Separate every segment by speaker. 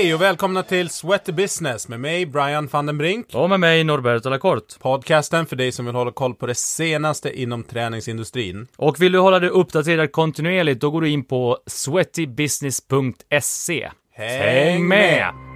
Speaker 1: Hej och välkomna till Sweaty Business med mig Brian van den Brink.
Speaker 2: Och med mig Norberto Lacorte.
Speaker 1: Podcasten för dig som vill hålla koll på det senaste inom träningsindustrin.
Speaker 2: Och vill du hålla dig uppdaterad kontinuerligt, då går du in på sweatybusiness.se. Häng med!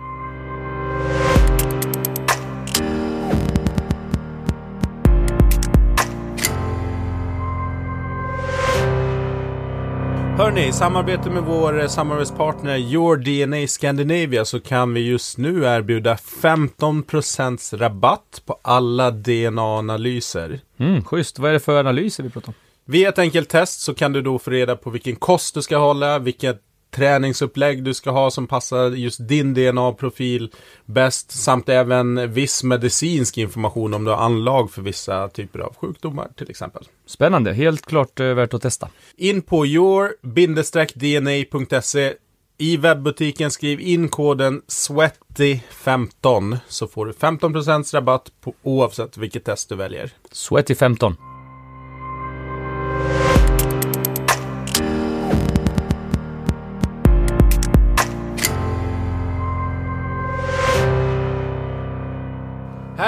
Speaker 1: Hörni, i samarbete med vår eh, samarbetspartner Your DNA Scandinavia så kan vi just nu erbjuda 15% rabatt på alla DNA-analyser.
Speaker 2: Mm, schysst. Vad är det för analyser vi pratar om?
Speaker 1: Via ett enkelt test så kan du då få reda på vilken kost du ska hålla, vilket träningsupplägg du ska ha som passar just din DNA-profil bäst samt även viss medicinsk information om du har anlag för vissa typer av sjukdomar till exempel.
Speaker 2: Spännande. Helt klart eh, värt att testa.
Speaker 1: In på your-dna.se i webbutiken skriv in koden SWEATY15 så får du 15% rabatt på oavsett vilket test du väljer.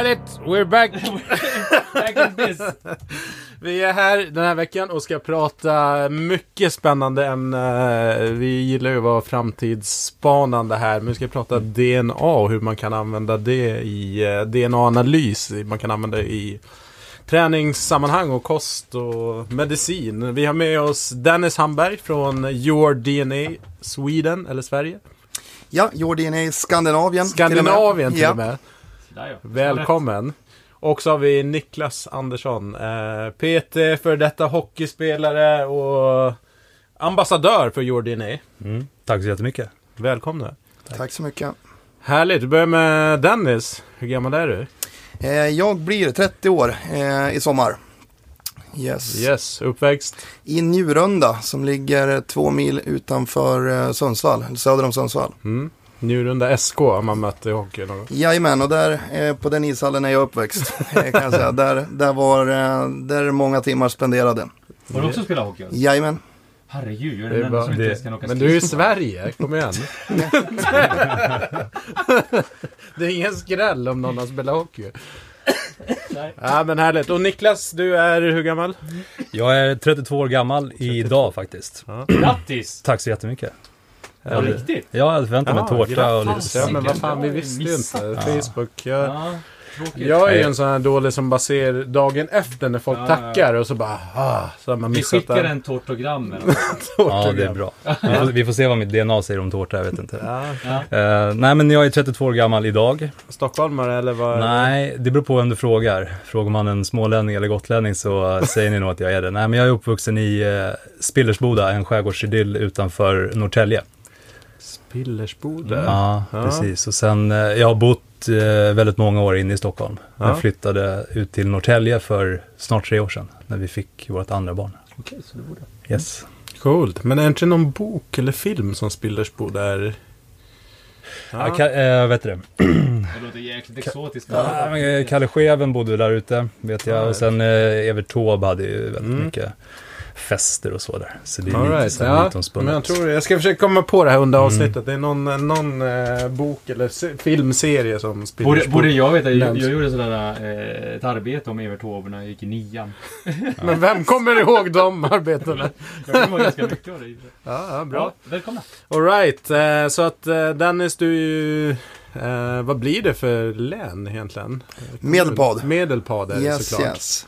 Speaker 2: Sweaty15.
Speaker 1: Härligt! We're back!
Speaker 2: Back in this.
Speaker 1: Vi är här den här veckan och ska prata mycket spännande ämne. Vi gillar ju att vara framtidsspanande här, men vi ska prata DNA och hur man kan använda det i eh, DNA-analys. Man kan använda det i träningssammanhang och kost och medicin. Vi har med oss Dennis Hamberg från Your DNA Sweden, eller Sverige.
Speaker 3: Ja, Jordin i Skandinavien.
Speaker 1: Skandinavien till
Speaker 3: ja.
Speaker 1: och med.
Speaker 2: Där, ja.
Speaker 1: Välkommen! Och så har vi Niklas Andersson, eh, PT, för detta hockeyspelare och ambassadör för Your DNA.
Speaker 4: Mm, tack så jättemycket.
Speaker 1: Välkomna!
Speaker 3: Tack så mycket.
Speaker 1: Härligt! Vi börjar med Dennis. Hur gammal är du?
Speaker 3: Eh, jag blir 30 år eh, i sommar. Yes.
Speaker 1: Yes, uppväxt?
Speaker 3: I Njurunda som ligger två mil utanför eh, Sundsvall, söder om Sundsvall.
Speaker 1: Mm. Njurunda SK har man mött i hockey.
Speaker 3: Jajamän, och där eh, på den ishallen är jag uppväxt. eh, kan jag säga. Där, där var eh, där är många timmar spenderade.
Speaker 5: Har du också spelat hockey? alltså?
Speaker 3: Jajamän.
Speaker 5: Herregud, jag är
Speaker 1: Det är
Speaker 5: den enda som inte ens kan åka
Speaker 1: Men du är i. Sverige, kom igen! det är ingen skräll om någon har spelat hockey.
Speaker 5: Nej.
Speaker 1: Ja men härligt. Och Niklas, du är hur gammal?
Speaker 4: Jag är 32 år gammal idag faktiskt.
Speaker 5: Grattis!
Speaker 4: Tack så jättemycket.
Speaker 5: På riktigt?
Speaker 4: Ja, jag hade förväntat mig
Speaker 1: Ja,
Speaker 4: tårta och lite
Speaker 1: grattis. Ja men vad fan, vi visste ju inte.
Speaker 4: Ja.
Speaker 1: Facebook. Jag,
Speaker 5: Ja,
Speaker 1: jag är ju en sån här dålig som bara ser dagen efter när folk tackar och så bara ah, så har man
Speaker 5: Vi
Speaker 1: missat
Speaker 5: skickar
Speaker 1: det.
Speaker 5: en tårtogram eller.
Speaker 4: Ja, det är bra. Vi får, vi får se vad mitt DNA säger om tårta, jag vet inte.
Speaker 1: Ja,
Speaker 5: Ja.
Speaker 4: Eh, nej, men jag är 32 år gammal idag.
Speaker 1: stockholmare eller vad?
Speaker 4: Nej, det beror på vem du frågar. Frågar man en smålänning eller gotlänning så säger ni nog att jag är det. Nej, men jag är uppvuxen i eh, Spillersboda, en skärgårdsidyll utanför Norrtälje.
Speaker 1: Spillersboda.
Speaker 4: Ja,
Speaker 1: Ja.
Speaker 4: precis. Och sen, eh, jag har bott eh, väldigt många år inne i Stockholm.
Speaker 1: Ja.
Speaker 4: Jag flyttade ut till Norrtälje för snart tre år sedan, när vi fick vårt andra barn.
Speaker 5: Okej, så det borde.
Speaker 4: Yes.
Speaker 1: Coolt. Men är det inte någon bok eller film som Spillersboda är?
Speaker 4: Ja. Ja, ka- äh, vet du det?
Speaker 5: Det låter jäkligt exotiskt.
Speaker 4: Ja, men, eh, Kalle Scheven bodde där ute, vet jag.
Speaker 1: Ja,
Speaker 4: Och sen eh, Evert Taube hade ju väldigt
Speaker 1: Mm.
Speaker 4: mycket fester och så där. Så det är
Speaker 1: All
Speaker 4: lite
Speaker 1: right.
Speaker 4: så här
Speaker 1: ja, men jag tror jag ska försöka komma på det här under
Speaker 4: Mm.
Speaker 1: avsnittet. Det är någon, någon eh, bok eller se, filmserie som
Speaker 5: Borde,
Speaker 1: Spillersboda.
Speaker 5: borde jag veta, jag, jag gjorde sådär, eh, ett arbete om Evert Taube när jag gick i nian.
Speaker 1: Men vem kommer ihåg de arbetena?
Speaker 5: Jag kommer ihåg ganska mycket av det.
Speaker 1: Ja, ja, bra.
Speaker 5: Ja, välkomna.
Speaker 1: Alright, eh, så att eh, Dennis du är ju... Eh, vad blir det för län egentligen?
Speaker 3: Medelpad.
Speaker 1: Medelpad är det
Speaker 3: Yes,
Speaker 1: såklart.
Speaker 3: yes.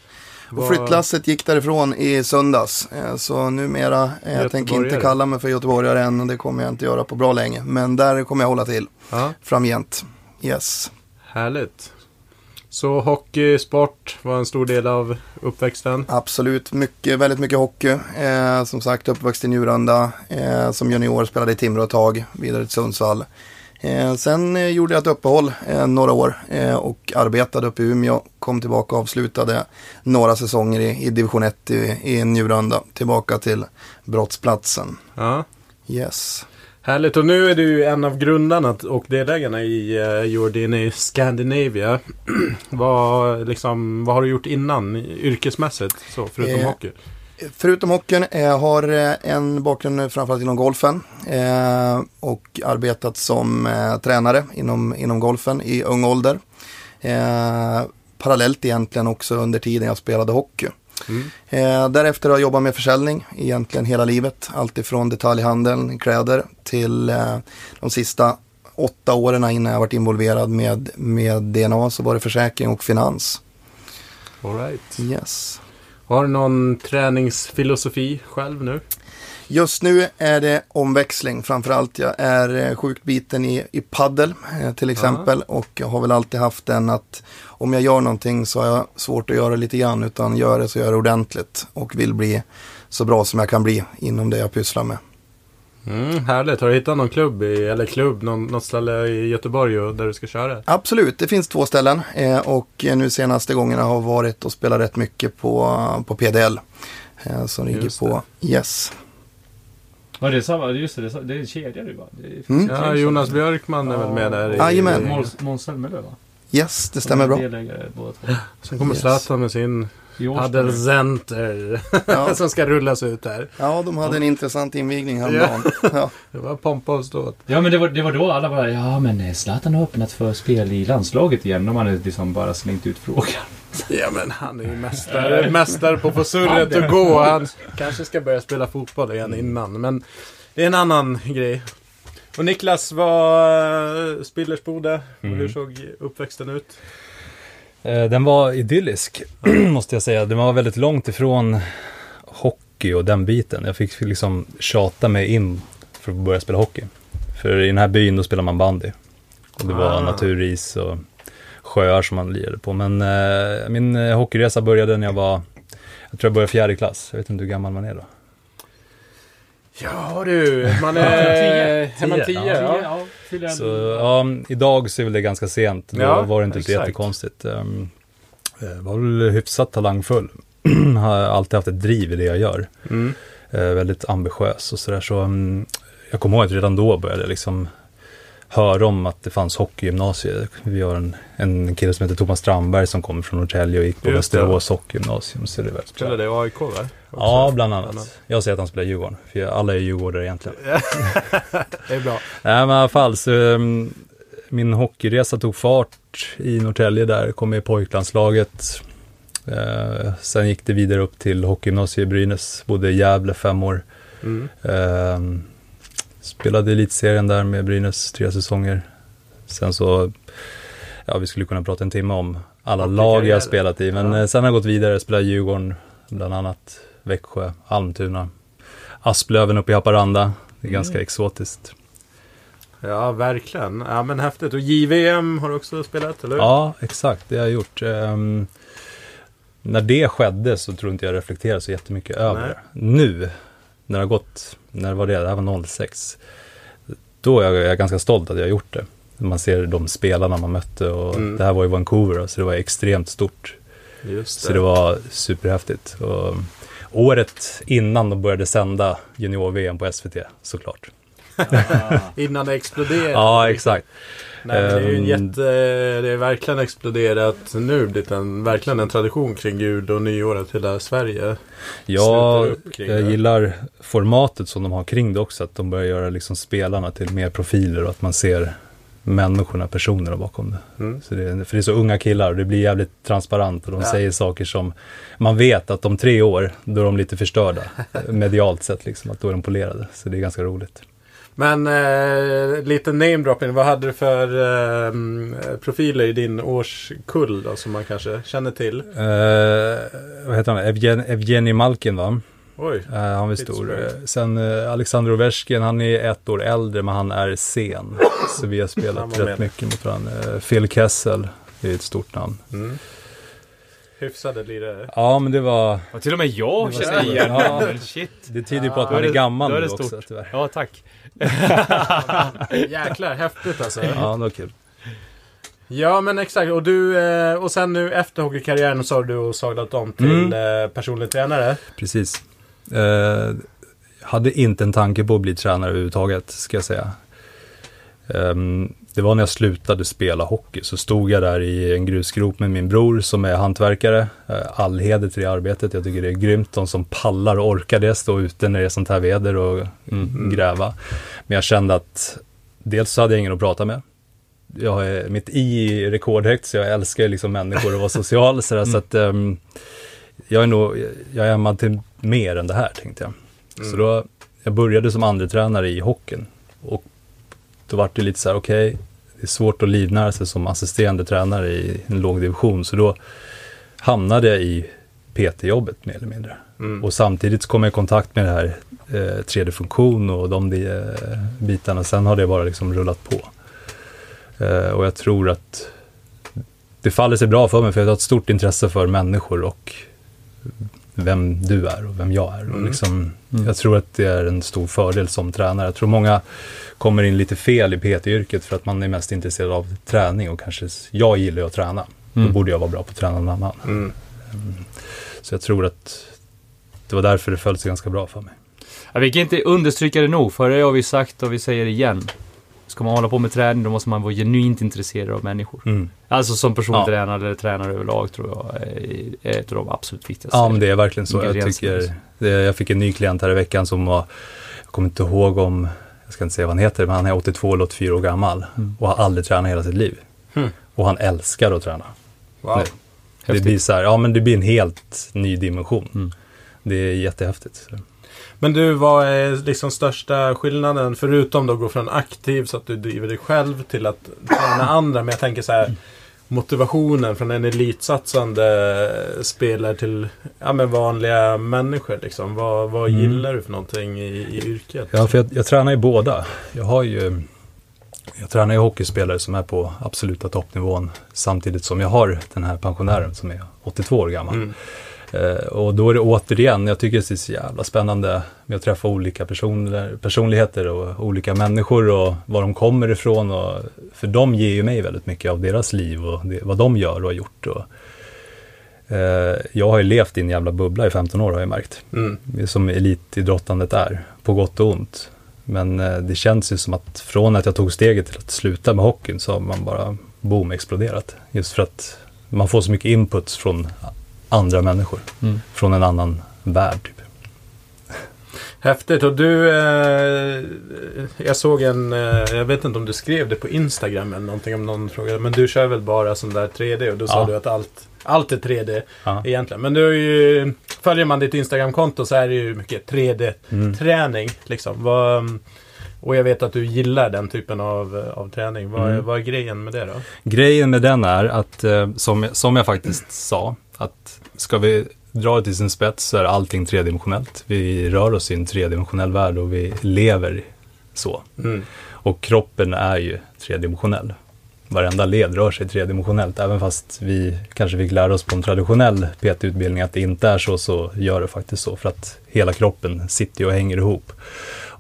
Speaker 3: Och flyttlasset gick därifrån i söndags. Eh, Så numera, eh, jag tänker inte kalla mig för göteborgare än. Det kommer jag inte göra på bra länge. Men där kommer jag hålla till
Speaker 1: Ja,
Speaker 3: framgent. Yes.
Speaker 1: härligt. Så hockey, sport var en stor del av uppväxten.
Speaker 3: Absolut, mycket, väldigt mycket hockey. Eh, som sagt, uppväxt i Njurunda. Eh, som junior spelade i Timrå ett tag, vidare till Sundsvall. Eh, sen eh, gjorde jag ett uppehåll eh, några år och arbetade uppe i Umeå. Kom tillbaka och avslutade några säsonger i, i division 1 i, i Njurunda. Tillbaka till brottsplatsen.
Speaker 1: Ja.
Speaker 3: Yes.
Speaker 1: Härligt, och nu är du en av grundarna och delägarna i DNA Scandinavia. vad, liksom, vad har du gjort innan yrkesmässigt, så, förutom
Speaker 3: Eh,
Speaker 1: hockey?
Speaker 3: Förutom hockeyn, eh, jag har eh, en bakgrund framförallt inom golfen eh, och arbetat som eh, tränare inom, inom golfen i ung ålder. Eh, parallellt egentligen också under tiden jag spelade hockey.
Speaker 1: Mm.
Speaker 3: Eh, därefter har jag jobbat med försäljning egentligen hela livet. Alltifrån detaljhandeln, kläder till eh, de sista åtta åren innan jag varit involverad med, med DNA så var det försäkring och finans.
Speaker 1: All right.
Speaker 3: Yes.
Speaker 1: Har du någon träningsfilosofi själv nu?
Speaker 3: Just nu är det omväxling framförallt. Jag är eh, sjukt biten i, i paddel eh, till exempel och jag har väl alltid haft den att om jag gör någonting så har jag svårt att göra lite grann utan gör det så gör det ordentligt och vill bli så bra som jag kan bli inom det jag pysslar med.
Speaker 1: Mm, härligt. Har du hittat någon klubb, i, eller klubb, någon, något ställe i Göteborg där du ska köra?
Speaker 3: Absolut, det finns två ställen eh, och eh, nu senaste gångerna har varit och spelat rätt mycket på, på PDL. Eh, som ligger på Yes.
Speaker 5: Var det samma? Just det, det är- en kedja du va?
Speaker 3: Mm.
Speaker 1: Ja, Jonas
Speaker 5: som-
Speaker 1: Björkman är väl med där? i-
Speaker 3: Jajamän.
Speaker 5: Måns- Zelmerlöw va?
Speaker 3: Yes, det stämmer bra.
Speaker 1: Sen kommer
Speaker 3: Yes.
Speaker 1: Zlatan med sin
Speaker 5: I Årsta.
Speaker 1: Paddelcenter
Speaker 3: Ja.
Speaker 1: som ska rullas ut här.
Speaker 3: ja, de hade en intressant invigning häromdagen. Ja.
Speaker 1: Det var pompa och ståt.
Speaker 5: Ja men det var, det var då alla bara ja men eh, Zlatan har öppnat för spel i landslaget igen. De hade liksom bara slängt ut frågan.
Speaker 1: Ja men han är ju mästare, mästare på att få surret att gå. Han kanske ska börja spela fotboll igen innan. Men det är en annan grej. Och Niklas var uh, Spillersboda. Och hur såg uppväxten ut?
Speaker 4: Eh, Den var idyllisk, måste jag säga. Den var väldigt långt ifrån hockey och den biten. Jag fick liksom tjata mig in för att börja spela hockey. För i den här byn då spelar man bandy. Och det var
Speaker 1: Ah.
Speaker 4: naturis och sjöar som man lirade på. Men eh, min hockeyresa började när jag var, jag tror jag började fjärde klass. Jag vet inte hur gammal man är då.
Speaker 1: Ja du, man är... Är man tio? Ja.
Speaker 5: ja,
Speaker 4: Så ja, idag så är väl det ganska sent. Då
Speaker 1: Ja,
Speaker 4: var det inte
Speaker 1: exakt.
Speaker 4: jättekonstigt. Um, var väl hyfsat talangfull. har alltid haft ett driv i det jag gör.
Speaker 1: Mm.
Speaker 4: Eh, väldigt ambitiös och sådär. Så, um, jag kommer ihåg att redan då började jag liksom höra om att det fanns hockeygymnasier. Vi har en, en kille som heter Thomas Strandberg som kommer från Norrtälje och gick på. Västerås hockeygymnasium. Så det är väldigt bra.
Speaker 1: Spelade i AIK va?
Speaker 4: Ja, bland annat.
Speaker 1: Bland annat.
Speaker 4: Jag säger att han spelar Djurgården, för alla är djurgårdare egentligen.
Speaker 1: Det är bra.
Speaker 4: Nej men i alla fall så um, min hockeyresa tog fart i Norrtälje där, kom med i pojklandslaget. Eh, sen gick det vidare upp till hockeygymnasiet i Brynäs, bodde i Gävle fem år.
Speaker 1: Mm.
Speaker 4: Eh, spelade elitserien där med Brynäs tre säsonger. Sen så, ja vi skulle kunna prata en timme om alla lag jag spelat i. Men
Speaker 1: Ja.
Speaker 4: eh, sen har jag gått vidare, spelat Djurgården, bland annat Växjö, Almtuna, Asplöven uppe i Haparanda. Det är ganska
Speaker 1: Mm.
Speaker 4: exotiskt.
Speaker 1: Ja, verkligen. Ja, men häftigt. Och JVM har du också spelat, eller hur?
Speaker 4: Ja, exakt. Det har jag gjort. Ehm, när det skedde så tror inte jag reflekterade så jättemycket över
Speaker 1: Nej.
Speaker 4: det. Nu, när det har gått, när var det? Det här var 06. Då är jag, ganska stolt att jag har gjort det. Man ser de spelarna man mötte och
Speaker 1: Mm.
Speaker 4: det här var i Vancouver så det var extremt stort.
Speaker 1: Just
Speaker 4: Så det var superhäftigt. Och året innan de började sända junior-VM på SVT såklart.
Speaker 1: Innan det exploderade.
Speaker 4: Ja, exakt.
Speaker 1: Nej, det är ju en
Speaker 4: Ehm.
Speaker 1: jätte... Det är verkligen exploderat nu. blivit en, verkligen en tradition kring jul och nyår att hela Sverige
Speaker 4: Ja, jag gillar formatet som de har kring det också. Att de börjar göra liksom spelarna till mer profiler och att man ser människorna, personerna bakom det.
Speaker 1: Mm.
Speaker 4: Så det för det är så unga killar och det blir jävligt transparent och de
Speaker 1: Ja.
Speaker 4: säger saker som man vet att om tre år, då är de lite förstörda. medialt sett liksom, att då är de polerade. Så det är ganska roligt.
Speaker 1: Men eh, lite namedropping. Vad hade du för eh, profiler i din årskull då, som man kanske känner till?
Speaker 4: Eh, vad heter han? Evgen, Evgeni Malkin va?
Speaker 1: Oj.
Speaker 4: Eh, han är stor. Eh, Sen uh, Alexander Ovechkin, han är ett år äldre men han är sen. Så vi har spelat rätt
Speaker 1: med.
Speaker 4: mycket mot varandra. Eh, Phil Kessel är ett stort namn.
Speaker 1: Mm. Hyfsade lirare.
Speaker 4: Ja men det var,
Speaker 2: Och till och med jag känner igen
Speaker 4: Ja.
Speaker 2: Shit.
Speaker 4: det tyder ju på
Speaker 1: Ja,
Speaker 4: att man
Speaker 2: då är
Speaker 4: gammal
Speaker 2: då är
Speaker 4: nu
Speaker 2: det
Speaker 4: också
Speaker 2: stort.
Speaker 4: tyvärr.
Speaker 2: Ja, tack.
Speaker 1: Jäklar, häftigt alltså.
Speaker 4: Ja, det var kul.
Speaker 1: Ja men exakt. Och du, och sen nu efter hockeykarriären så har du och sadlat om till
Speaker 4: Mm.
Speaker 1: personlig tränare.
Speaker 4: Precis. Eh, hade inte en tanke på att bli tränare överhuvudtaget, ska jag säga. Ehm, det var när jag slutade spela hockey. Så stod jag där i en grusgrop med min bror som är hantverkare. Eh, All heder till det arbetet. Jag tycker det är grymt. De som pallar och orkar det, stå ute när det är sånt här väder och mm, gräva. Men jag kände att dels så hade jag ingen att prata med. Jag är mitt i är rekordhögt så jag älskar liksom människor och vara social. Så, där, så att ehm, jag är nog, jag är ämnad till mer än det här tänkte jag. Så då, jag började som andra tränare i hockeyn. Och då var det lite så här, okej, det är svårt att livnära sig som assisterande tränare i en låg division. Så då hamnade jag i PT-jobbet mer eller mindre.
Speaker 1: Mm.
Speaker 4: Och samtidigt så kom jag i kontakt med det här eh, 3D-funktion och de eh, bitarna. Sen har det bara liksom rullat på. Eh, och jag tror att det faller sig bra för mig för jag har ett stort intresse för människor och vem du är och vem jag är. Och
Speaker 1: Mm.
Speaker 4: liksom, Jag tror att det är en stor fördel som tränare. Jag tror många kommer in lite fel i PT-yrket för att man är mest intresserad av träning och kanske, jag gillar ju att träna. Då
Speaker 2: Mm.
Speaker 4: borde jag vara bra på att träna någon annan.
Speaker 1: Mm.
Speaker 4: Så jag tror att det var därför det föll sig ganska bra för mig.
Speaker 2: Ja, vi kan inte understryka det nog, för det har vi sagt och vi säger det igen. Ska man hålla på med träning, då måste man vara genuint intresserad av människor.
Speaker 4: Mm.
Speaker 2: Alltså som personlig
Speaker 4: Ja.
Speaker 2: tränare eller tränare överlag tror jag är- ett av de absolut viktigaste.
Speaker 4: Ja, men det är verkligen så. Jag, tycker, det, jag fick en ny klient här i veckan som var, jag kommer inte ihåg om, jag ska inte säga vad han heter, men han är 82 eller 84 år gammal
Speaker 2: Mm.
Speaker 4: och har aldrig tränat hela sitt liv.
Speaker 1: Hmm.
Speaker 4: Och han älskar att träna.
Speaker 1: Wow.
Speaker 4: Det blir så här, ja men det blir en helt ny dimension.
Speaker 2: Mm.
Speaker 4: Det är jättehäftigt. Så.
Speaker 1: Men du, vad är liksom största skillnaden? Förutom då att gå från aktiv så att du driver dig själv till att träna andra. Men jag tänker så här. Motivationen från en elitsatsande spelare till ja, men vanliga människor. Liksom. Vad, vad
Speaker 4: Mm.
Speaker 1: gillar du för någonting i, i yrket?
Speaker 4: Ja, för jag, jag tränar ju båda. Jag har ju, jag tränar ju hockeyspelare som är på absoluta toppnivån samtidigt som jag har den här pensionären som är 82 år gammal.
Speaker 1: Mm.
Speaker 4: Eh, och då är det återigen, jag tycker det är så jävla spännande med att träffa olika personer, personligheter och olika människor och var de kommer ifrån. Och, för de ger ju mig väldigt mycket av deras liv och det, vad de gör och har gjort. Och, eh, jag har ju levt i en jävla bubbla i 15 år har jag märkt.
Speaker 1: Mm.
Speaker 4: Som elitidrottandet är, på gott och ont. Men eh, det känns ju som att från att jag tog steget till att sluta med hockeyn så har man bara boom exploderat. Just för att man får så mycket inputs från andra människor.
Speaker 2: Mm.
Speaker 4: Från en annan värld. Typ.
Speaker 1: Häftigt. Och du, eh, jag såg en, eh, jag vet inte om du skrev det på Instagram eller någonting om någon frågade. Men du kör väl bara sån där 3D och då sa
Speaker 4: Ja.
Speaker 1: du att allt, allt är 3D
Speaker 4: Ja.
Speaker 1: egentligen. Men du ju, följer man ditt Instagramkonto så är det ju mycket 3D-träning.
Speaker 4: Mm.
Speaker 1: Liksom. Vad, och jag vet att du gillar den typen av, av träning. Vad,
Speaker 4: Mm.
Speaker 1: vad är grejen med det då?
Speaker 4: Grejen med den är att, eh, som, som jag faktiskt sa, att ska vi dra det till sin spets så är allting tredimensionellt. Vi rör oss i en tredimensionell värld och vi lever så.
Speaker 1: Mm.
Speaker 4: Och kroppen är ju tredimensionell. Varenda led rör sig tredimensionellt. Även fast vi kanske fick lära oss på en traditionell PT-utbildning att det inte är så, så gör det faktiskt så. För att hela kroppen sitter och hänger ihop.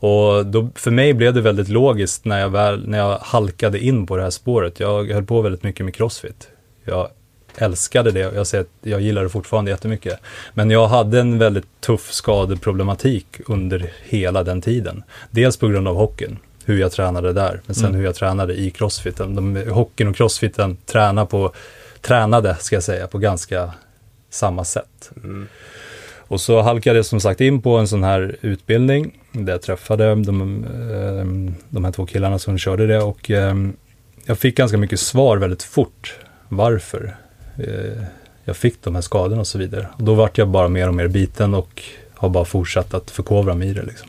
Speaker 4: Och då, för mig blev det väldigt logiskt när jag, väl, när jag halkade in på det här spåret. Jag höll på väldigt mycket med crossfit. Jag älskade det. Jag säger att jag gillar det fortfarande jättemycket. Men jag hade en väldigt tuff skadeproblematik under hela den tiden. Dels på grund av hockeyn, hur jag tränade där, men sen
Speaker 2: Mm.
Speaker 4: hur jag tränade i crossfiten. De, hockeyn och crossfiten tränar på, tränade, ska jag säga, på ganska samma sätt.
Speaker 1: Mm.
Speaker 4: Och så halkade jag som sagt in på en sån här utbildning där jag träffade de, ehm, de här två killarna som körde det och ehm, jag fick ganska mycket svar väldigt fort varför jag fick de här skadorna och så vidare. Och då vart jag bara mer och mer biten och har bara fortsatt att förkovra mig i det. Liksom.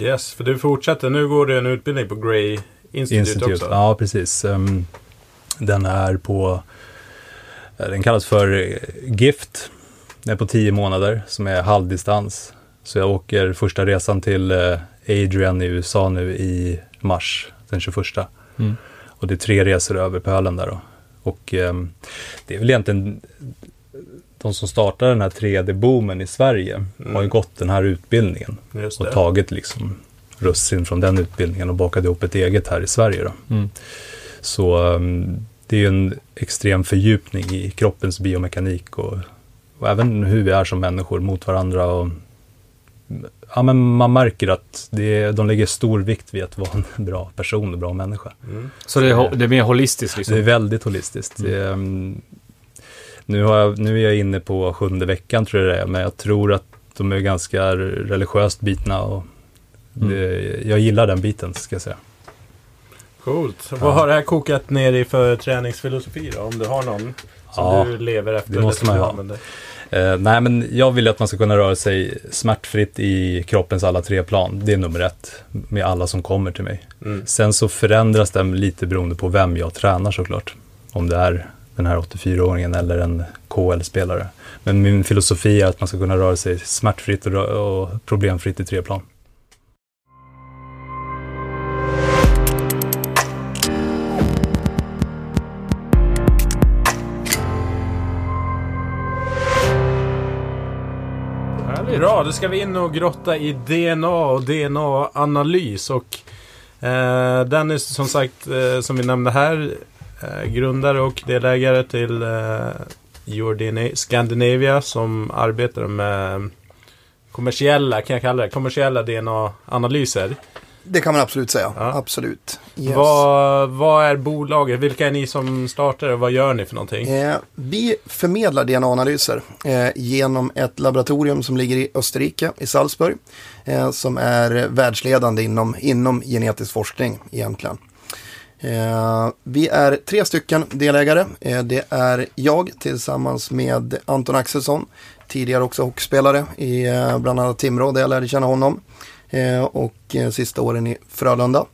Speaker 1: Yes, för du fortsätter. Nu går du en utbildning på Grey Institute,
Speaker 4: Institute.
Speaker 1: också.
Speaker 4: Ja, precis. Ehm, den är på, eh, den kallas för eh, GIFT. Den är på tio månader som är halvdistans. Så jag åker första resan till eh, Adrian i USA nu i mars, den 21.
Speaker 2: Mm.
Speaker 4: Och det är tre resor över pölen där då. Och ehm, det är väl egentligen de som startar den här 3D-boomen i Sverige
Speaker 1: Mm.
Speaker 4: har ju gått den här utbildningen och tagit liksom russin från den utbildningen och bakat ihop ett eget här i Sverige. Då.
Speaker 2: Mm.
Speaker 4: Så um, det är ju en extrem fördjupning i kroppens biomekanik och, och även hur vi är som människor mot varandra. Och ja, men man märker att det, de lägger stor vikt vid att vara en bra person och bra människa.
Speaker 2: Så det är, det är mer holistiskt liksom?
Speaker 4: Det är väldigt holistiskt. Det är, mm, nu, har jag, nu är jag inne på sjunde veckan tror jag det är, men jag tror att de är ganska religiöst bitna och det, jag gillar den biten ska jag säga.
Speaker 1: Coolt. Vad har det här kokat ner i för träningsfilosofi då? Om du har någon som
Speaker 4: Ja,
Speaker 1: du lever efter?
Speaker 4: det måste man
Speaker 1: du
Speaker 4: ha.
Speaker 1: använder?
Speaker 4: Eh, nej, men jag vill att man ska kunna röra sig smärtfritt i kroppens alla tre plan. Det är nummer ett med alla som kommer till mig.
Speaker 1: Mm.
Speaker 4: Sen så förändras den lite beroende på vem jag tränar såklart. Om det är den här 84-åringen eller en KL-spelare. Men min filosofi är att man ska kunna röra sig smärtfritt och, och problemfritt i tre plan.
Speaker 1: Bra, då ska vi in och grotta i DNA och DNA-analys. Och eh, Dennis, som sagt, eh, som vi nämnde här, eh, grundare och delägare till eh, Your DNA Scandinavia som arbetar med kommersiella, kan jag kalla det, kommersiella DNA-analyser.
Speaker 3: Det kan man absolut säga.
Speaker 1: Ja.
Speaker 3: Absolut. Yes.
Speaker 1: Vad, vad är bolaget? Vilka är ni som startar och vad gör ni för någonting?
Speaker 3: Eh, vi förmedlar DNA-analyser eh, genom ett laboratorium som ligger i Österrike, i Salzburg, eh, som är världsledande inom, inom genetisk forskning egentligen. Eh, vi är tre stycken delägare. Eh, det är jag tillsammans med Anton Axelsson, tidigare också hockeyspelare i eh, bland annat Timrå där jag lärde känna honom. Och sista åren i Frölunda.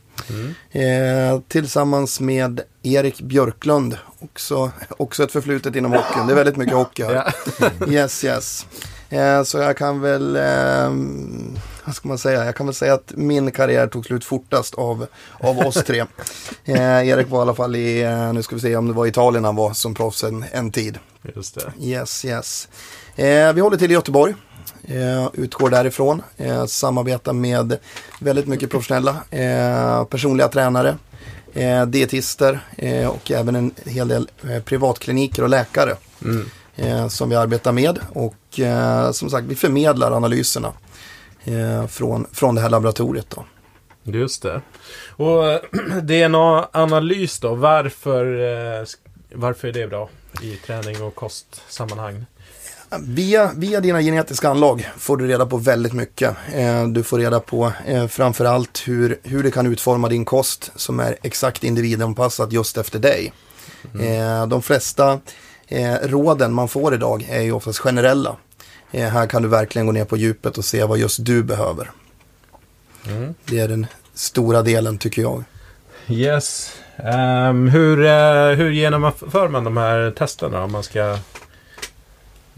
Speaker 3: Eh, tillsammans med Erik Björklund, också, också ett förflutet inom hockeyn. Det är väldigt mycket hockey här. Yes, yes. Eh, så jag kan väl, eh, vad ska man säga, jag kan väl säga att min karriär tog slut fortast av, av oss tre. Eh, Erik var i alla fall i, eh, nu ska vi se om det var Italien han var som proffs en, en tid.
Speaker 1: Just det.
Speaker 3: Yes, yes. Eh, vi håller till i Göteborg. Eh, utgår därifrån. Eh, samarbetar med väldigt mycket professionella eh, personliga tränare, dietister och även en hel del privatkliniker och läkare
Speaker 1: Mm.
Speaker 3: som vi arbetar med. Och som sagt, vi förmedlar analyserna från, från det här laboratoriet. Då.
Speaker 1: Just det. Och DNA-analys då, varför, varför är det bra i träning och kostsammanhang?
Speaker 3: Via, via dina genetiska anlag får du reda på väldigt mycket. Eh, du får reda på eh, framförallt hur, hur du kan utforma din kost som är exakt individanpassad just efter dig. Eh, de flesta eh, råden man får idag är ju oftast generella. Eh, här kan du verkligen gå ner på djupet och se vad just du behöver. Det är den stora delen tycker jag.
Speaker 1: Yes. Ehm, hur, eh, hur genomför man de här testerna om man ska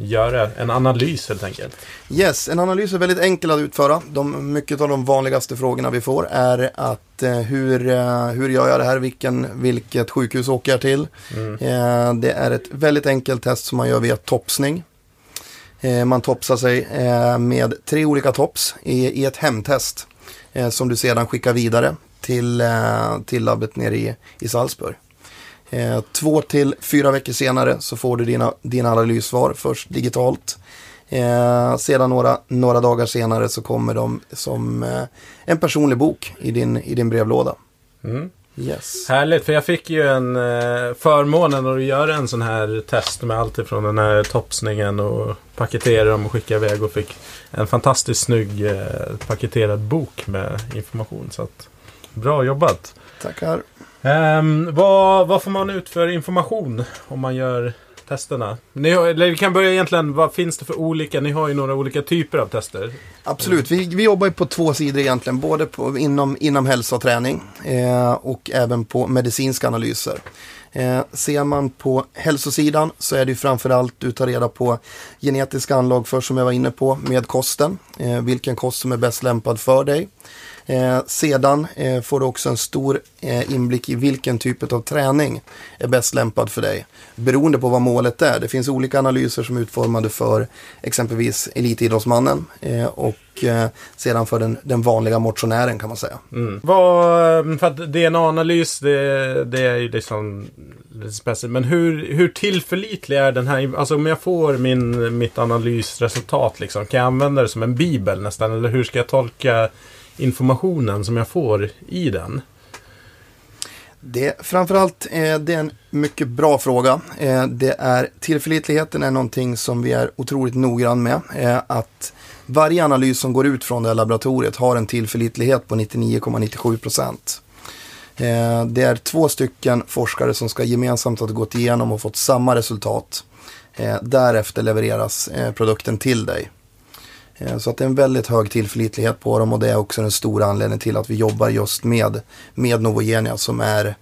Speaker 1: göra en analys helt enkelt?
Speaker 3: Yes, en analys är väldigt enkel att utföra. De, mycket av de vanligaste frågorna vi får är att eh, hur, eh, hur gör jag det här? Vilken, vilket sjukhus åker jag till? Eh, det är ett väldigt enkelt test som man gör via topsning. Eh, man topsar sig eh, med tre olika tops i, i ett hemtest eh, som du sedan skickar vidare till, till labbet nere i, i Salzburg. Eh, två till fyra veckor senare så får du dina, dina analyssvar först digitalt. Eh, sedan några, några dagar senare så kommer de som eh, en personlig bok i din, i din brevlåda.
Speaker 1: Mm.
Speaker 3: Yes.
Speaker 1: Härligt, för jag fick ju en eh, förmånen att göra en sån här test med allt ifrån den här topsningen och paketera dem och skicka iväg och fick en fantastiskt snygg eh, paketerad bok med information. Så att, bra jobbat!
Speaker 3: Tackar.
Speaker 1: Um, vad, vad får man ut för information om man gör testerna? Ni har, eller vi kan börja egentligen, vad finns det för olika? Ni har ju några olika typer av tester.
Speaker 3: Absolut, vi, vi jobbar ju på två sidor egentligen, både på, inom, inom hälsa och träning eh, och även på medicinska analyser. Eh, ser man på hälsosidan så är det ju framförallt du tar reda på genetiska anlag för som jag var inne på med kosten. Eh, vilken kost som är bäst lämpad för dig. Eh, sedan eh, får du också en stor eh, inblick i vilken typ av träning är bäst lämpad för dig. Beroende på vad målet är. Det finns olika analyser som är utformade för exempelvis elitidrottsmannen eh, och eh, sedan för den, den vanliga motionären kan man säga.
Speaker 1: Mm. Vad, eh, för att DNA-analys, det, det är ju liksom lite speciellt. Men hur, hur tillförlitlig är den här? Alltså om jag får min, mitt analysresultat, liksom, kan jag använda det som en bibel nästan? Eller hur ska jag tolka informationen som jag får i den?
Speaker 3: Det, framförallt, eh, det är en mycket bra fråga. Eh, det är, tillförlitligheten är någonting som vi är otroligt noggrann med. Eh, att varje analys som går ut från det här laboratoriet har en tillförlitlighet på 99,97 procent. Eh, det är två stycken forskare som ska gemensamt ha gått igenom och fått samma resultat. Eh, därefter levereras eh, produkten till dig. Eh, Så att det är en väldigt hög tillförlitlighet på dem och det är också den stora anledningen till att vi jobbar just med, med Novogenia som är,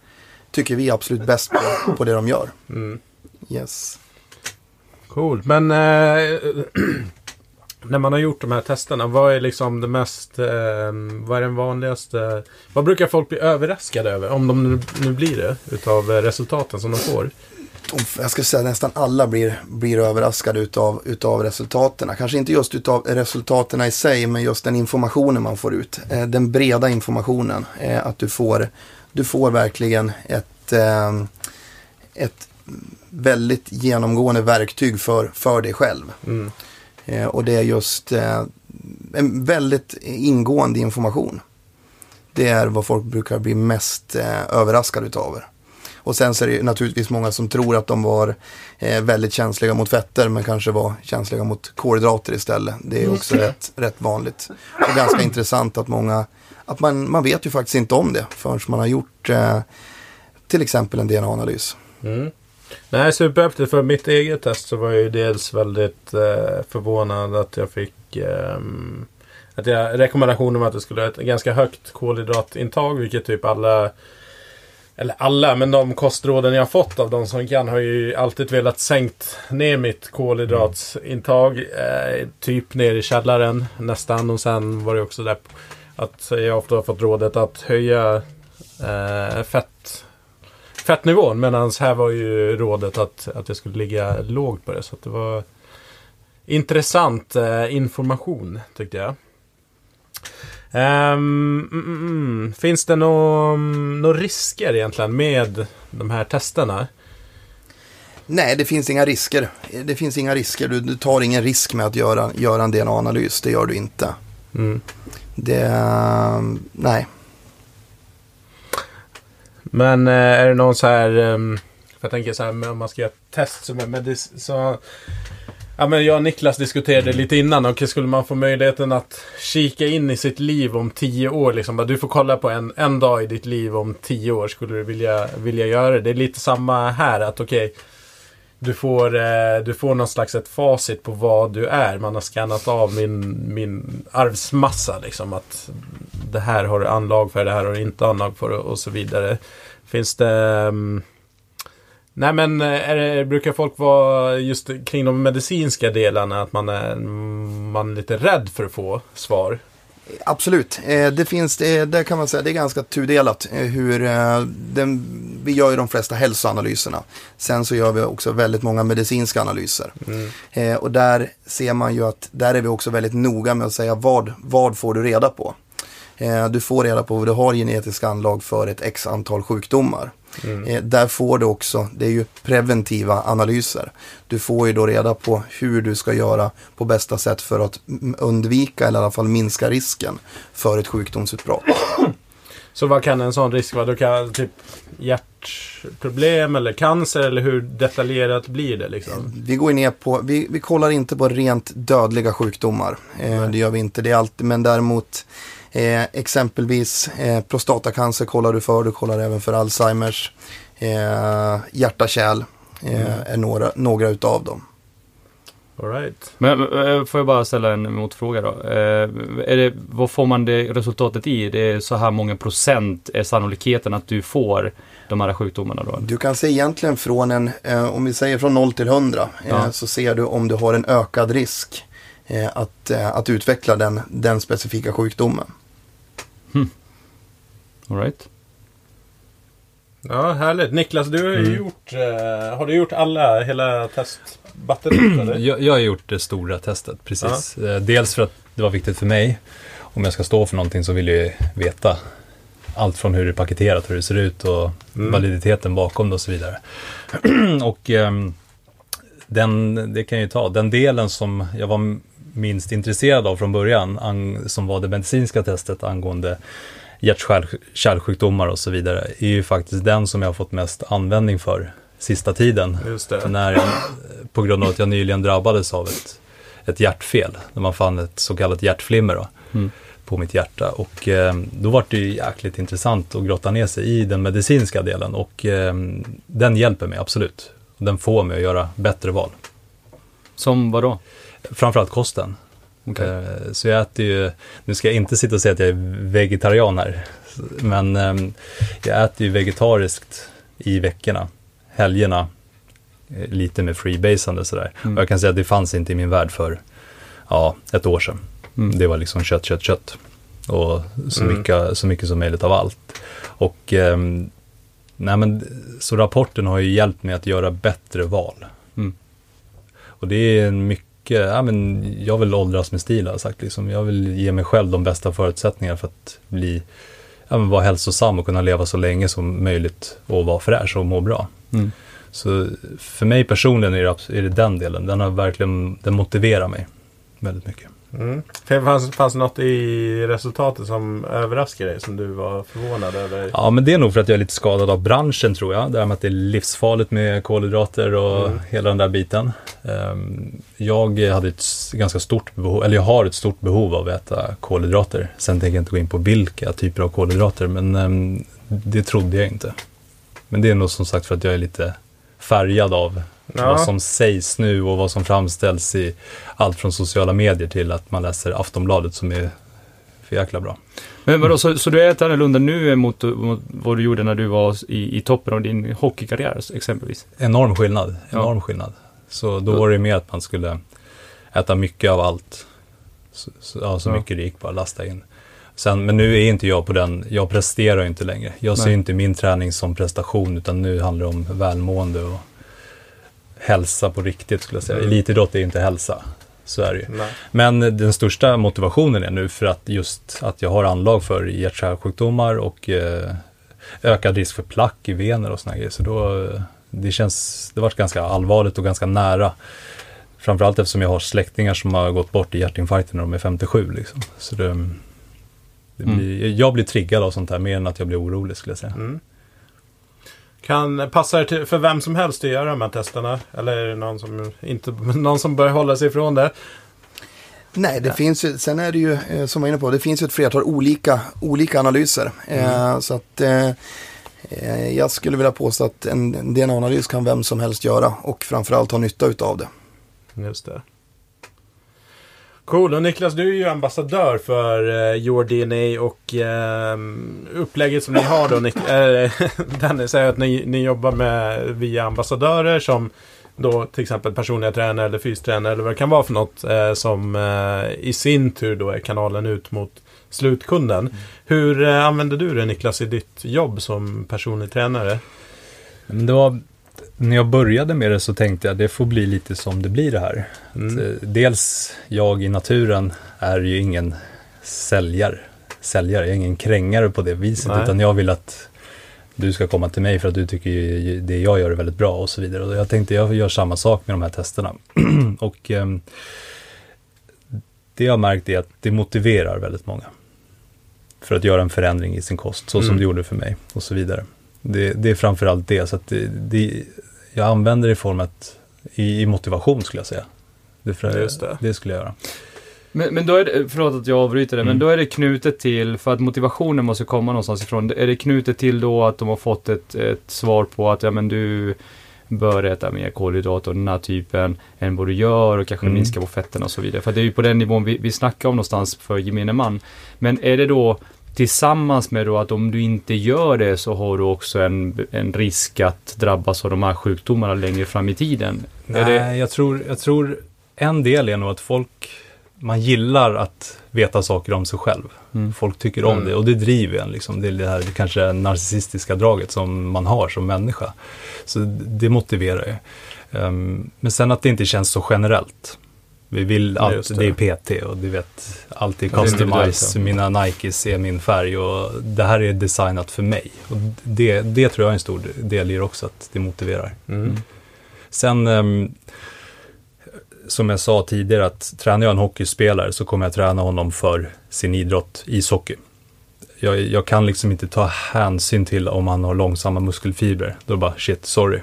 Speaker 3: tycker vi, absolut bäst på, på det de gör.
Speaker 1: Mm.
Speaker 3: Yes.
Speaker 1: Coolt. Men eh, när man har gjort de här testerna, vad är liksom det mest... Eh, vad är den vanligaste... Vad brukar folk bli överraskade över? Om de nu, nu blir det, utav resultaten som de får.
Speaker 3: Jag skulle säga nästan alla blir, blir överraskade utav, utav resultaten. Kanske inte just utav resultaten i sig, men just den informationen man får ut. Eh, den breda informationen. Eh, att du får, du får verkligen ett, eh, ett väldigt genomgående verktyg för, för dig själv.
Speaker 1: Mm.
Speaker 3: Eh, och det är just eh, en väldigt ingående information. Det är vad folk brukar bli mest eh, överraskade utav. Och sen så är det naturligtvis många som tror att de var eh, väldigt känsliga mot fetter men kanske var känsliga mot kolhydrater istället. Det är också rätt, rätt vanligt. Och ganska intressant att många, att man, man vet ju faktiskt inte om det förrän man har gjort eh, till exempel en DNA-analys.
Speaker 1: Mm. Nej, superhäftigt. För mitt eget test så var jag ju dels väldigt eh, förvånad att jag fick ehm, att jag, rekommendationen var att det skulle ha ett ganska högt kolhydratintag, vilket typ alla eller alla, men de kostråden jag har fått av de som kan har ju alltid velat sänkt ner mitt kolhydratsintag. Eh, typ ner i källaren nästan. Och sen var det också där att jag ofta har fått rådet att höja eh, fett, fettnivån. Medan här var ju rådet att, att jag skulle ligga lågt på det. Så att det var intressant eh, information tyckte jag. Ehm, mm, mm. Finns det några nå risker egentligen med de här testerna?
Speaker 3: Nej, det finns inga risker. Det finns inga risker. Du, du tar ingen risk med att göra, göra en DNA-analys. Det gör du inte.
Speaker 1: Mm.
Speaker 3: Det, eh, nej.
Speaker 1: Men eh, är det någon så här... ehm, för jag tänker så här, om man ska göra ett test som är medic- så... Ja, men jag och Niklas diskuterade lite innan. Okay, skulle man få möjligheten att kika in i sitt liv om tio år. Liksom, du får kolla på en, en dag i ditt liv om tio år. Skulle du vilja, vilja göra det? Det är lite samma här. att okej du får, eh, du får någon slags ett facit på vad du är. Man har skannat av min, min arvsmassa. Liksom, att det här har du anlag för, det här har du inte anlag för och, så vidare. Finns det... Um, Nej men är det, brukar folk vara just kring de medicinska delarna att man är, man är lite rädd för att få svar?
Speaker 3: Absolut, eh, det finns, det, där kan man säga, det är ganska tudelat eh, hur eh, den, vi gör ju de flesta hälsoanalyserna. Sen så gör vi också väldigt många medicinska analyser.
Speaker 1: Mm.
Speaker 3: Eh, och där ser man ju att, där är vi också väldigt noga med att säga vad, vad får du reda på? Eh, du får reda på vad du har genetisk anlag för ett x antal sjukdomar.
Speaker 1: Mm.
Speaker 3: Eh, där får du också, det är ju preventiva analyser. Du får ju då reda på hur du ska göra på bästa sätt för att undvika eller i alla fall minska risken för ett sjukdomsutbrott.
Speaker 1: Så vad kan en sån risk vara? Du kan typ hjärtproblem eller cancer eller hur detaljerat blir det liksom?
Speaker 3: Vi går ner på, vi, vi kollar inte på rent dödliga sjukdomar. Eh, det gör vi inte, det är alltid, men däremot eh, exempelvis eh, prostatacancer kollar du för, du kollar även för Alzheimers, eh, hjärta-kärl eh, är några, några utav dem.
Speaker 1: All right.
Speaker 2: Men eh, får jag bara ställa en motfråga då? Eh, är det, vad får man det resultatet i? Det är så här många procent är sannolikheten att du får de här sjukdomarna då?
Speaker 3: Du kan se egentligen från en, eh, om vi säger från 0 till 100, eh,
Speaker 2: Ja.
Speaker 3: så ser du om du har en ökad risk eh, att, eh, att utveckla den, den specifika sjukdomen.
Speaker 2: All right.
Speaker 1: Ja, härligt. Niklas, du har ju
Speaker 4: Mm.
Speaker 1: gjort... Eh, har du gjort alla, hela testbatteriet eller?
Speaker 4: Jag, jag har gjort det stora testet, precis. Eh, Dels för att det var viktigt för mig. Om jag ska stå för någonting så vill jag ju veta allt från hur det är paketerat, hur det ser ut och
Speaker 1: Mm.
Speaker 4: validiteten bakom det och så vidare. och ehm, den, det kan jag ju ta, den delen som jag var minst intresserad av från början, som var det medicinska testet angående hjärt-kärlsjukdomar och så vidare, är ju faktiskt den som jag har fått mest användning för sista tiden.
Speaker 1: Just det.
Speaker 4: När jag, på grund av att jag nyligen drabbades av ett, ett hjärtfel. När man fann ett så kallat hjärtflimmer då,
Speaker 2: Mm.
Speaker 4: på mitt hjärta. Och eh, då var det ju jäkligt intressant att grotta ner sig i den medicinska delen. Och eh, den hjälper mig absolut. Den får mig att göra bättre val.
Speaker 2: Som vad då?
Speaker 4: Framförallt kosten.
Speaker 2: Okej.
Speaker 4: Eh, Så jag äter ju, nu ska jag inte sitta och säga att jag är vegetarian här. Men eh, jag äter ju vegetariskt i veckorna, helgerna. eh, Lite med freebasande sådär.
Speaker 2: Mm.
Speaker 4: Och jag kan säga att det fanns inte i min värld för ja, ett år sedan.
Speaker 2: Mm.
Speaker 4: Det var liksom kött, kött, kött. Och så,
Speaker 1: Mm.
Speaker 4: mycket, så mycket som möjligt av allt. Och ehm, nej men, så rapporten har ju hjälpt mig att göra bättre val.
Speaker 2: Mm.
Speaker 4: Och det är en mycket, ja men jag vill åldras med stil har jag sagt liksom. Jag vill ge mig själv de bästa förutsättningarna för att bli, ja men vara hälsosam och kunna leva så länge som möjligt och vara fräsch och må bra.
Speaker 2: Mm.
Speaker 4: Så för mig personligen är det, är det den delen, den har verkligen, den motiverar mig väldigt mycket.
Speaker 1: Mm. För Fanns, fanns det något i resultatet som överraskade dig? Som du var förvånad över?
Speaker 4: Ja, men det är nog för att jag är lite skadad av branschen tror jag. Det här med att det är livsfarligt med kolhydrater och
Speaker 1: Mm.
Speaker 4: hela den där biten. Ehm, Jag hade ett ganska stort behov, eller jag har ett stort behov av att äta kolhydrater. Sen tänker jag inte gå in på vilka typer av kolhydrater, men ehm, det trodde jag inte. Men det är nog som sagt för att jag är lite färgad av
Speaker 1: Ja.
Speaker 4: vad som sägs nu och vad som framställs i allt från sociala medier till att man läser Aftonbladet som är för jäkla bra.
Speaker 2: Men vadå, så, så du äter annorlunda nu mot, mot vad du gjorde när du var i, i toppen av din hockeykarriär exempelvis?
Speaker 4: Enorm skillnad,
Speaker 2: Ja.
Speaker 4: enorm skillnad. Så då var det mer att man skulle äta mycket av allt. Så, så, ja, så
Speaker 2: Ja.
Speaker 4: mycket det gick bara lasta in. Sen, men nu är inte jag på den, jag presterar inte längre. Jag ser
Speaker 2: Nej.
Speaker 4: inte min träning som prestation utan nu handlar det om välmående och hälsa på riktigt skulle jag säga.
Speaker 1: Mm.
Speaker 4: Elitidrott är inte hälsa, så är det ju.
Speaker 1: Nej.
Speaker 4: Men den största motivationen är nu för att just att jag har anlag för hjärt-kärlsjukdomar och eh, ökad risk för plack i vener och såna grejer. Så då, eh, det känns, det varit ganska allvarligt och ganska nära. Framförallt eftersom jag har släktingar som har gått bort i hjärtinfarkter när de är 57 liksom. Så det, det
Speaker 2: Mm.
Speaker 4: blir, jag blir triggad av sånt här mer än att jag blir orolig skulle jag säga.
Speaker 1: Mm. Kan, passar till, för vem som helst att göra de här testerna? Eller är det någon som, inte, någon som bör hålla sig ifrån det?
Speaker 3: Nej, det finns ju, sen är det ju, eh, som jag var inne på, det finns ju ett flertal olika, olika analyser. Eh, så att eh, eh, jag skulle vilja påstå att en, en DNA-analys kan vem som helst göra och framförallt ha nytta utav det.
Speaker 1: Just det. Cool, och Niklas du är ju ambassadör för uh, Your DNA och ehm, upplägget som ni har då, Nik- äh, Dennis, är att ni, ni jobbar med via ambassadörer som då till exempel personliga tränare eller fystränare eller vad det kan vara för något eh, som eh, i sin tur då är kanalen ut mot slutkunden. Hur eh, använder du det Niklas i ditt jobb som personlig tränare?
Speaker 4: Men det var, när jag började med det så tänkte jag det får bli lite som det blir det här.
Speaker 1: Mm.
Speaker 4: Att, eh, Dels jag i naturen är ju ingen säljare, säljare, jag är ingen krängare på det viset.
Speaker 1: Nej.
Speaker 4: Utan jag vill att du ska komma till mig för att du tycker det jag gör är väldigt bra och så vidare. Och jag tänkte jag gör samma sak med de här testerna. och ehm, det jag har märkt är att det motiverar väldigt många. För att göra en förändring i sin kost, så som
Speaker 1: Mm.
Speaker 4: det gjorde för mig och så vidare. Det, det är framförallt det, så att det, det, jag använder det i form att, i, i motivation skulle jag säga. Det, för,
Speaker 1: Just det.
Speaker 4: det skulle jag göra.
Speaker 2: Men, men då är det, förlåt att jag avbryter det, men
Speaker 4: Mm.
Speaker 2: då är det knutet till, för att motivationen måste komma någonstans ifrån, är det knutet till då att de har fått ett, ett svar på att ja men du bör äta mer kolhydrater och den här typen än vad du gör och kanske
Speaker 4: Mm.
Speaker 2: minska på fetterna och så vidare. För det är ju på den nivån vi, vi snackar om någonstans för gemene man. Men är det då tillsammans med då att om du inte gör det så har du också en, en risk att drabbas av de här sjukdomarna längre fram i tiden?
Speaker 4: Nej,
Speaker 2: det,
Speaker 4: jag, tror, jag tror en del är nog att folk man gillar att veta saker om sig själv.
Speaker 2: Mm.
Speaker 4: Folk tycker om
Speaker 1: Mm.
Speaker 4: det och det driver en. Liksom. Det är det här det kanske narcissistiska draget som man har som människa. Så det motiverar ju. Ehm, men sen att det inte känns så generellt. Vi vill att det.
Speaker 1: det.
Speaker 4: är PT och du vet, allt är
Speaker 2: Ja, det är individuellt,
Speaker 4: customize, mina Nikes är min färg och det här är designat för mig. Och det, det tror jag är en stor del i det också, att det motiverar.
Speaker 1: Mm.
Speaker 4: Sen, ehm, som jag sa tidigare, att tränar jag en hockeyspelare så kommer jag träna honom för sin idrott, ishockey. Jag, jag kan liksom inte ta hänsyn till om han har långsamma muskelfibrer. Då bara shit, sorry.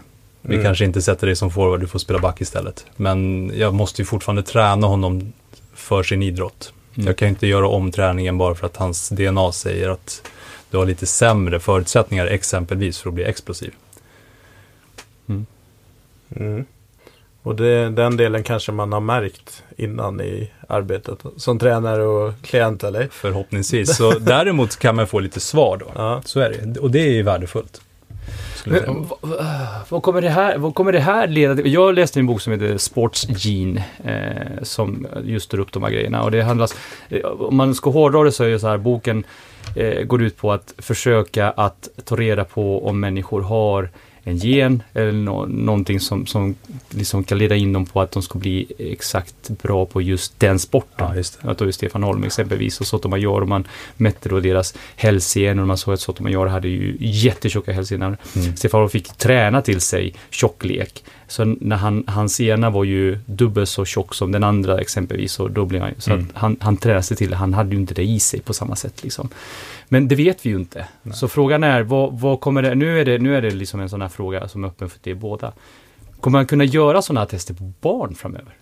Speaker 4: Vi
Speaker 1: Mm.
Speaker 4: kanske inte sätter dig som forward, du får spela back istället. Men jag måste ju fortfarande träna honom för sin idrott.
Speaker 2: Mm.
Speaker 4: Jag kan inte göra om träningen bara för att hans DNA säger att du har lite sämre förutsättningar exempelvis för att bli explosiv.
Speaker 1: Mm. Och det, den delen kanske man har märkt innan i arbetet som tränare och klient eller?
Speaker 4: Förhoppningsvis. Så däremot kan man få lite svar då.
Speaker 1: Ja.
Speaker 4: Så är det. Och det är ju värdefullt skulle jag säga.
Speaker 2: Vad, vad, kommer det här, vad kommer det här leda till? Jag läste en bok som heter Sports Gene, eh, som just tar upp de här grejerna. Och det handlas, eh, om man ska hårdra det så är det så här, boken eh, går ut på att försöka att ta reda på om människor har en gen eller nå- någonting som, som liksom kan leda in dem på att de ska bli exakt bra på just den sporten.
Speaker 4: Ja, just.
Speaker 2: Att då är Stefan Holm exempelvis och Sotomayor och man mätte då deras hälsenor och man såg att Sotomayor hade ju jättetjocka hälsenor.
Speaker 4: Mm.
Speaker 2: Stefan Holm fick träna till sig tjocklek. Så när han, hans ena var ju dubbelt så tjock som den andra exempelvis och då blev han så
Speaker 4: Mm.
Speaker 2: han, han tränade sig till det. Han hade ju inte det i sig på samma sätt liksom. Men det vet vi ju inte. Så frågan är, vad, vad kommer det, nu är det, nu är det liksom en sån här fråga som är öppen för det båda. Kommer man kunna göra sådana här tester på barn framöver?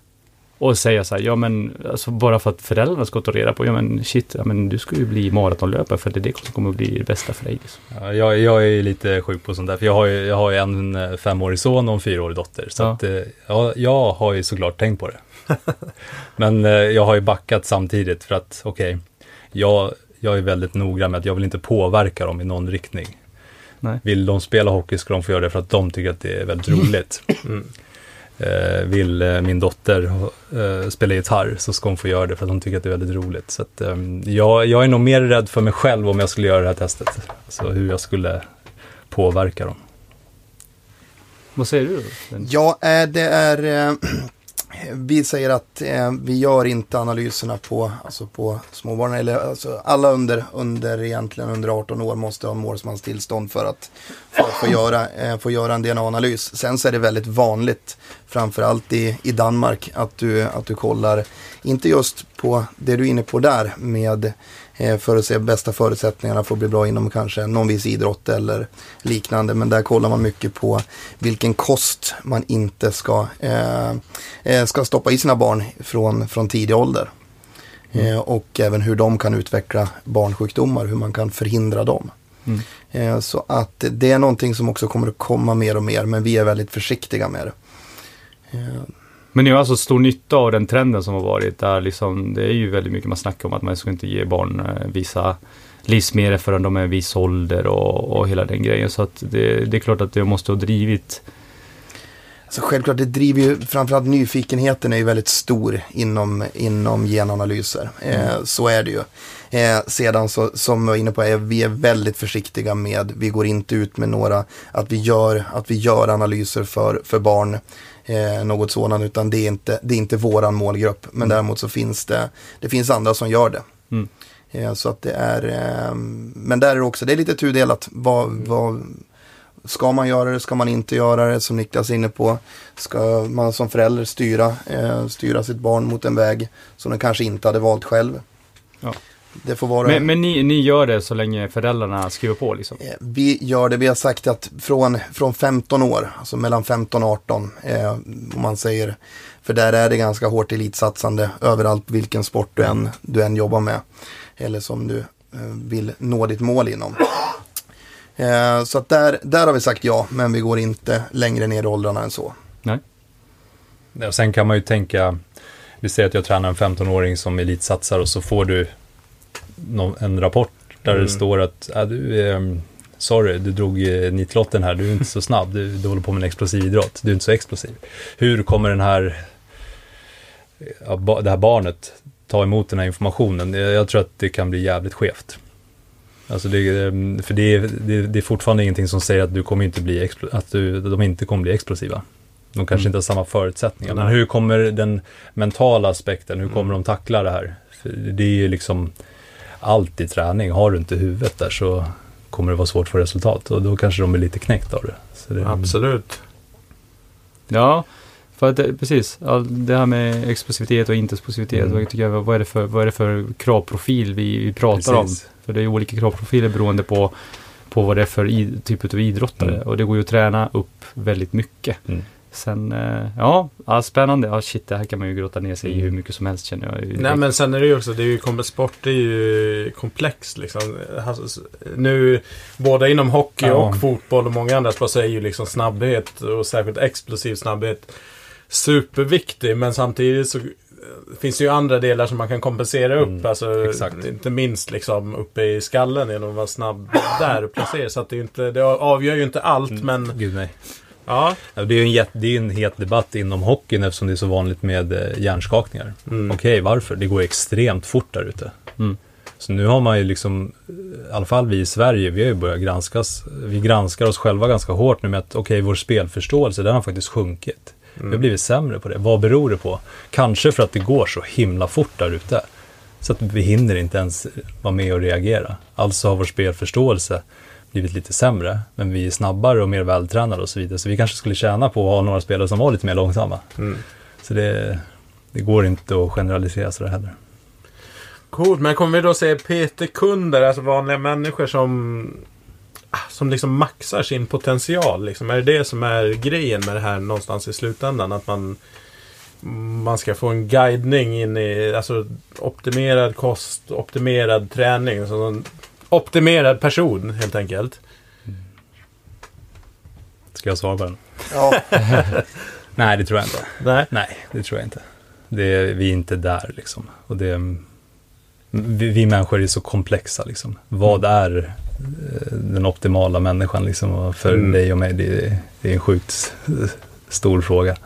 Speaker 2: Och säga så här, ja men alltså bara för att föräldrarna ska ta reda på, ja men shit, ja, men du ska ju bli maratonlöpare för det är det som kommer att bli det bästa för dig. Liksom.
Speaker 4: Ja, jag, jag är lite sjuk på sånt där, för jag har ju, jag har ju en femårig son och en fyraårig dotter. Så
Speaker 2: Ja.
Speaker 4: att, eh, ja, jag har ju såklart tänkt på det. Men eh, jag har ju backat samtidigt för att, okej, jag, jag är väldigt noggrann med att jag vill inte påverka dem i någon riktning.
Speaker 2: Nej.
Speaker 4: Vill de spela hockey ska de få göra det för att de tycker att det är väldigt roligt.
Speaker 1: Mm.
Speaker 4: Eh, vill eh, min dotter eh, spela gitarr så ska hon få göra det för att hon tycker att det är väldigt roligt. Så att, eh, jag, jag är nog mer rädd för mig själv om jag skulle göra det här testet. Alltså hur jag skulle påverka dem.
Speaker 2: Vad säger du?
Speaker 3: Ja, det är... Vi säger att eh, vi gör inte analyserna på, alltså på småbarn. Eller, alltså alla under, under, egentligen under 18 år måste ha målsmans tillstånd för att få, få, göra, eh, få göra en DNA-analys. Sen så är det väldigt vanligt, framförallt i, i Danmark, att du, att du kollar, inte just på det du är inne på där med för att se bästa förutsättningarna för att bli bra inom kanske någon viss idrott eller liknande. Men där kollar man mycket på vilken kost man inte ska, eh, eh, ska stoppa i sina barn från, från tidig ålder. Eh, och även hur de kan utveckla barnsjukdomar, hur man kan förhindra dem.
Speaker 2: Mm.
Speaker 3: Eh, så att det är någonting som också kommer att komma mer och mer, men vi är väldigt försiktiga med det.
Speaker 2: Men ni har alltså stor nytta av den trenden som har varit där liksom, det är ju väldigt mycket man snackar om att man ska inte ge barn eh, vissa livsmedel förrän de är en viss ålder och, och hela den grejen. Så att det, det är klart att det måste ha drivit
Speaker 3: Alltså självklart, det driver ju, framförallt nyfikenheten är ju väldigt stor inom, inom genanalyser. Eh, så är det ju. Eh, sedan så, som jag var inne på, är vi är väldigt försiktiga med, vi går inte ut med några, att vi gör, att vi gör analyser för, för barn, eh, något sådant, utan det är inte, det är inte våran målgrupp. Men däremot så finns det, det finns andra som gör det.
Speaker 2: Mm.
Speaker 3: Eh, så att det är, eh, men där är det också, det är lite tudelat. Vad, vad, Ska man göra det, ska man inte göra det, som Niklas är inne på. Ska man som förälder styra, eh, styra sitt barn mot en väg som den kanske inte hade valt själv.
Speaker 2: Ja.
Speaker 3: Det får vara...
Speaker 2: Men, men ni, ni gör det så länge föräldrarna skriver på liksom?
Speaker 3: Eh, Vi gör det, vi har sagt att från, från 15 år, alltså mellan 15 och 18, eh, om man säger, för där är det ganska hårt elitsatsande överallt vilken sport du än, du än jobbar med. Eller som du eh, vill nå ditt mål inom. Eh, så att där, där har vi sagt ja, men vi går inte längre ner i åldrarna än så.
Speaker 2: Nej?
Speaker 4: Ja, Sen kan man ju tänka, vi säger att jag tränar en 15-åring som elitsatsar och så får du en rapport där
Speaker 1: Mm.
Speaker 4: det står att äh, du, ehm, sorry, du drog eh, nitlotten här, du är inte så snabb, du, du håller på med en explosiv idrott, du är inte så explosiv. Hur kommer den här, ba, det här barnet ta emot den här informationen. Jag, tror att det kan bli jävligt skevt. Alltså det, eh, för det, är- det, det är fortfarande ingenting som säger att du kommer inte bli, att du, de inte kommer bli explosiva. De kanske inte har samma förutsättningar. Men hur kommer den mentala aspekten, hur kommer de tackla det här? För det är ju liksom allt i träning. Har du inte huvudet där så kommer det vara svårt få resultat. Och då kanske de är lite knäckt av det. Så det
Speaker 1: Absolut.
Speaker 2: Ja, för att det, precis. All, det här med explosivitet och inte explosivitet.
Speaker 4: Mm.
Speaker 2: Vad, tycker jag, vad, är det för, vad är det för kravprofil vi, vi pratar
Speaker 4: Precis.
Speaker 2: om? För det är olika kravprofiler beroende på, på vad det är för i, typ av idrottare.
Speaker 4: Mm.
Speaker 2: Och det går ju att träna upp väldigt mycket.
Speaker 4: Mm.
Speaker 2: Sen, eh, ja, ja, spännande. Ja, shit, det här kan man ju grotta ner sig i
Speaker 4: Mm.
Speaker 2: hur mycket som helst känner jag.
Speaker 1: Nej men sen är det ju också, det är ju, sport är ju komplext liksom. Alltså, Nu, både inom hockey
Speaker 4: Ja.
Speaker 1: och fotboll och många andra sport så är ju liksom snabbhet och särskilt explosiv snabbhet superviktig. Men samtidigt så eh, finns det ju andra delar som man kan kompensera upp.
Speaker 4: Mm,
Speaker 1: alltså,
Speaker 4: exakt.
Speaker 1: Inte minst liksom uppe i skallen genom att vara snabb där och placera. Så att det, är inte, det avgör ju inte allt
Speaker 4: Mm.
Speaker 1: men
Speaker 4: Gud nej.
Speaker 1: Ja.
Speaker 4: Det är ju en, jätte, det är en het debatt inom hockeyn eftersom det är så vanligt med eh, hjärnskakningar.
Speaker 1: Mm.
Speaker 4: Okej, varför? Det går extremt fort där ute.
Speaker 2: Mm.
Speaker 4: Så nu har man ju liksom, eh, i alla fall vi i Sverige, vi har ju börjat granskas, vi granskar oss själva ganska hårt nu med att okej, vår spelförståelse, den har faktiskt sjunkit. Vi har blivit sämre på det. Vad beror det på? Kanske för att det går så himla fort där ute. Så att vi hinner inte ens vara med och reagera. Alltså har vår spelförståelse blivit lite sämre, men vi är snabbare och mer vältränade och så vidare. Så vi kanske skulle tjäna på att ha några spelare som var lite mer långsamma.
Speaker 1: Mm.
Speaker 4: Så det, det går inte att generalisera sådär heller.
Speaker 1: Coolt, men kommer vi då se PT-kunder, alltså vanliga människor som ah, som liksom maxar sin potential? Liksom. Är det det som är grejen med det här någonstans i slutändan? Att man, man ska få en guidning in i alltså, optimerad kost, optimerad träning. En optimerad person helt enkelt.
Speaker 4: Ska jag svara på den?
Speaker 3: Ja,
Speaker 4: Nej, det tror jag inte.
Speaker 1: Nej.
Speaker 4: Nej, det tror jag inte. Det, vi är inte där liksom. Och det, vi, vi människor är så komplexa liksom. Vad är eh, den optimala människan liksom? Och för
Speaker 1: Mm.
Speaker 4: dig och mig, det, det är en sjukt stor fråga.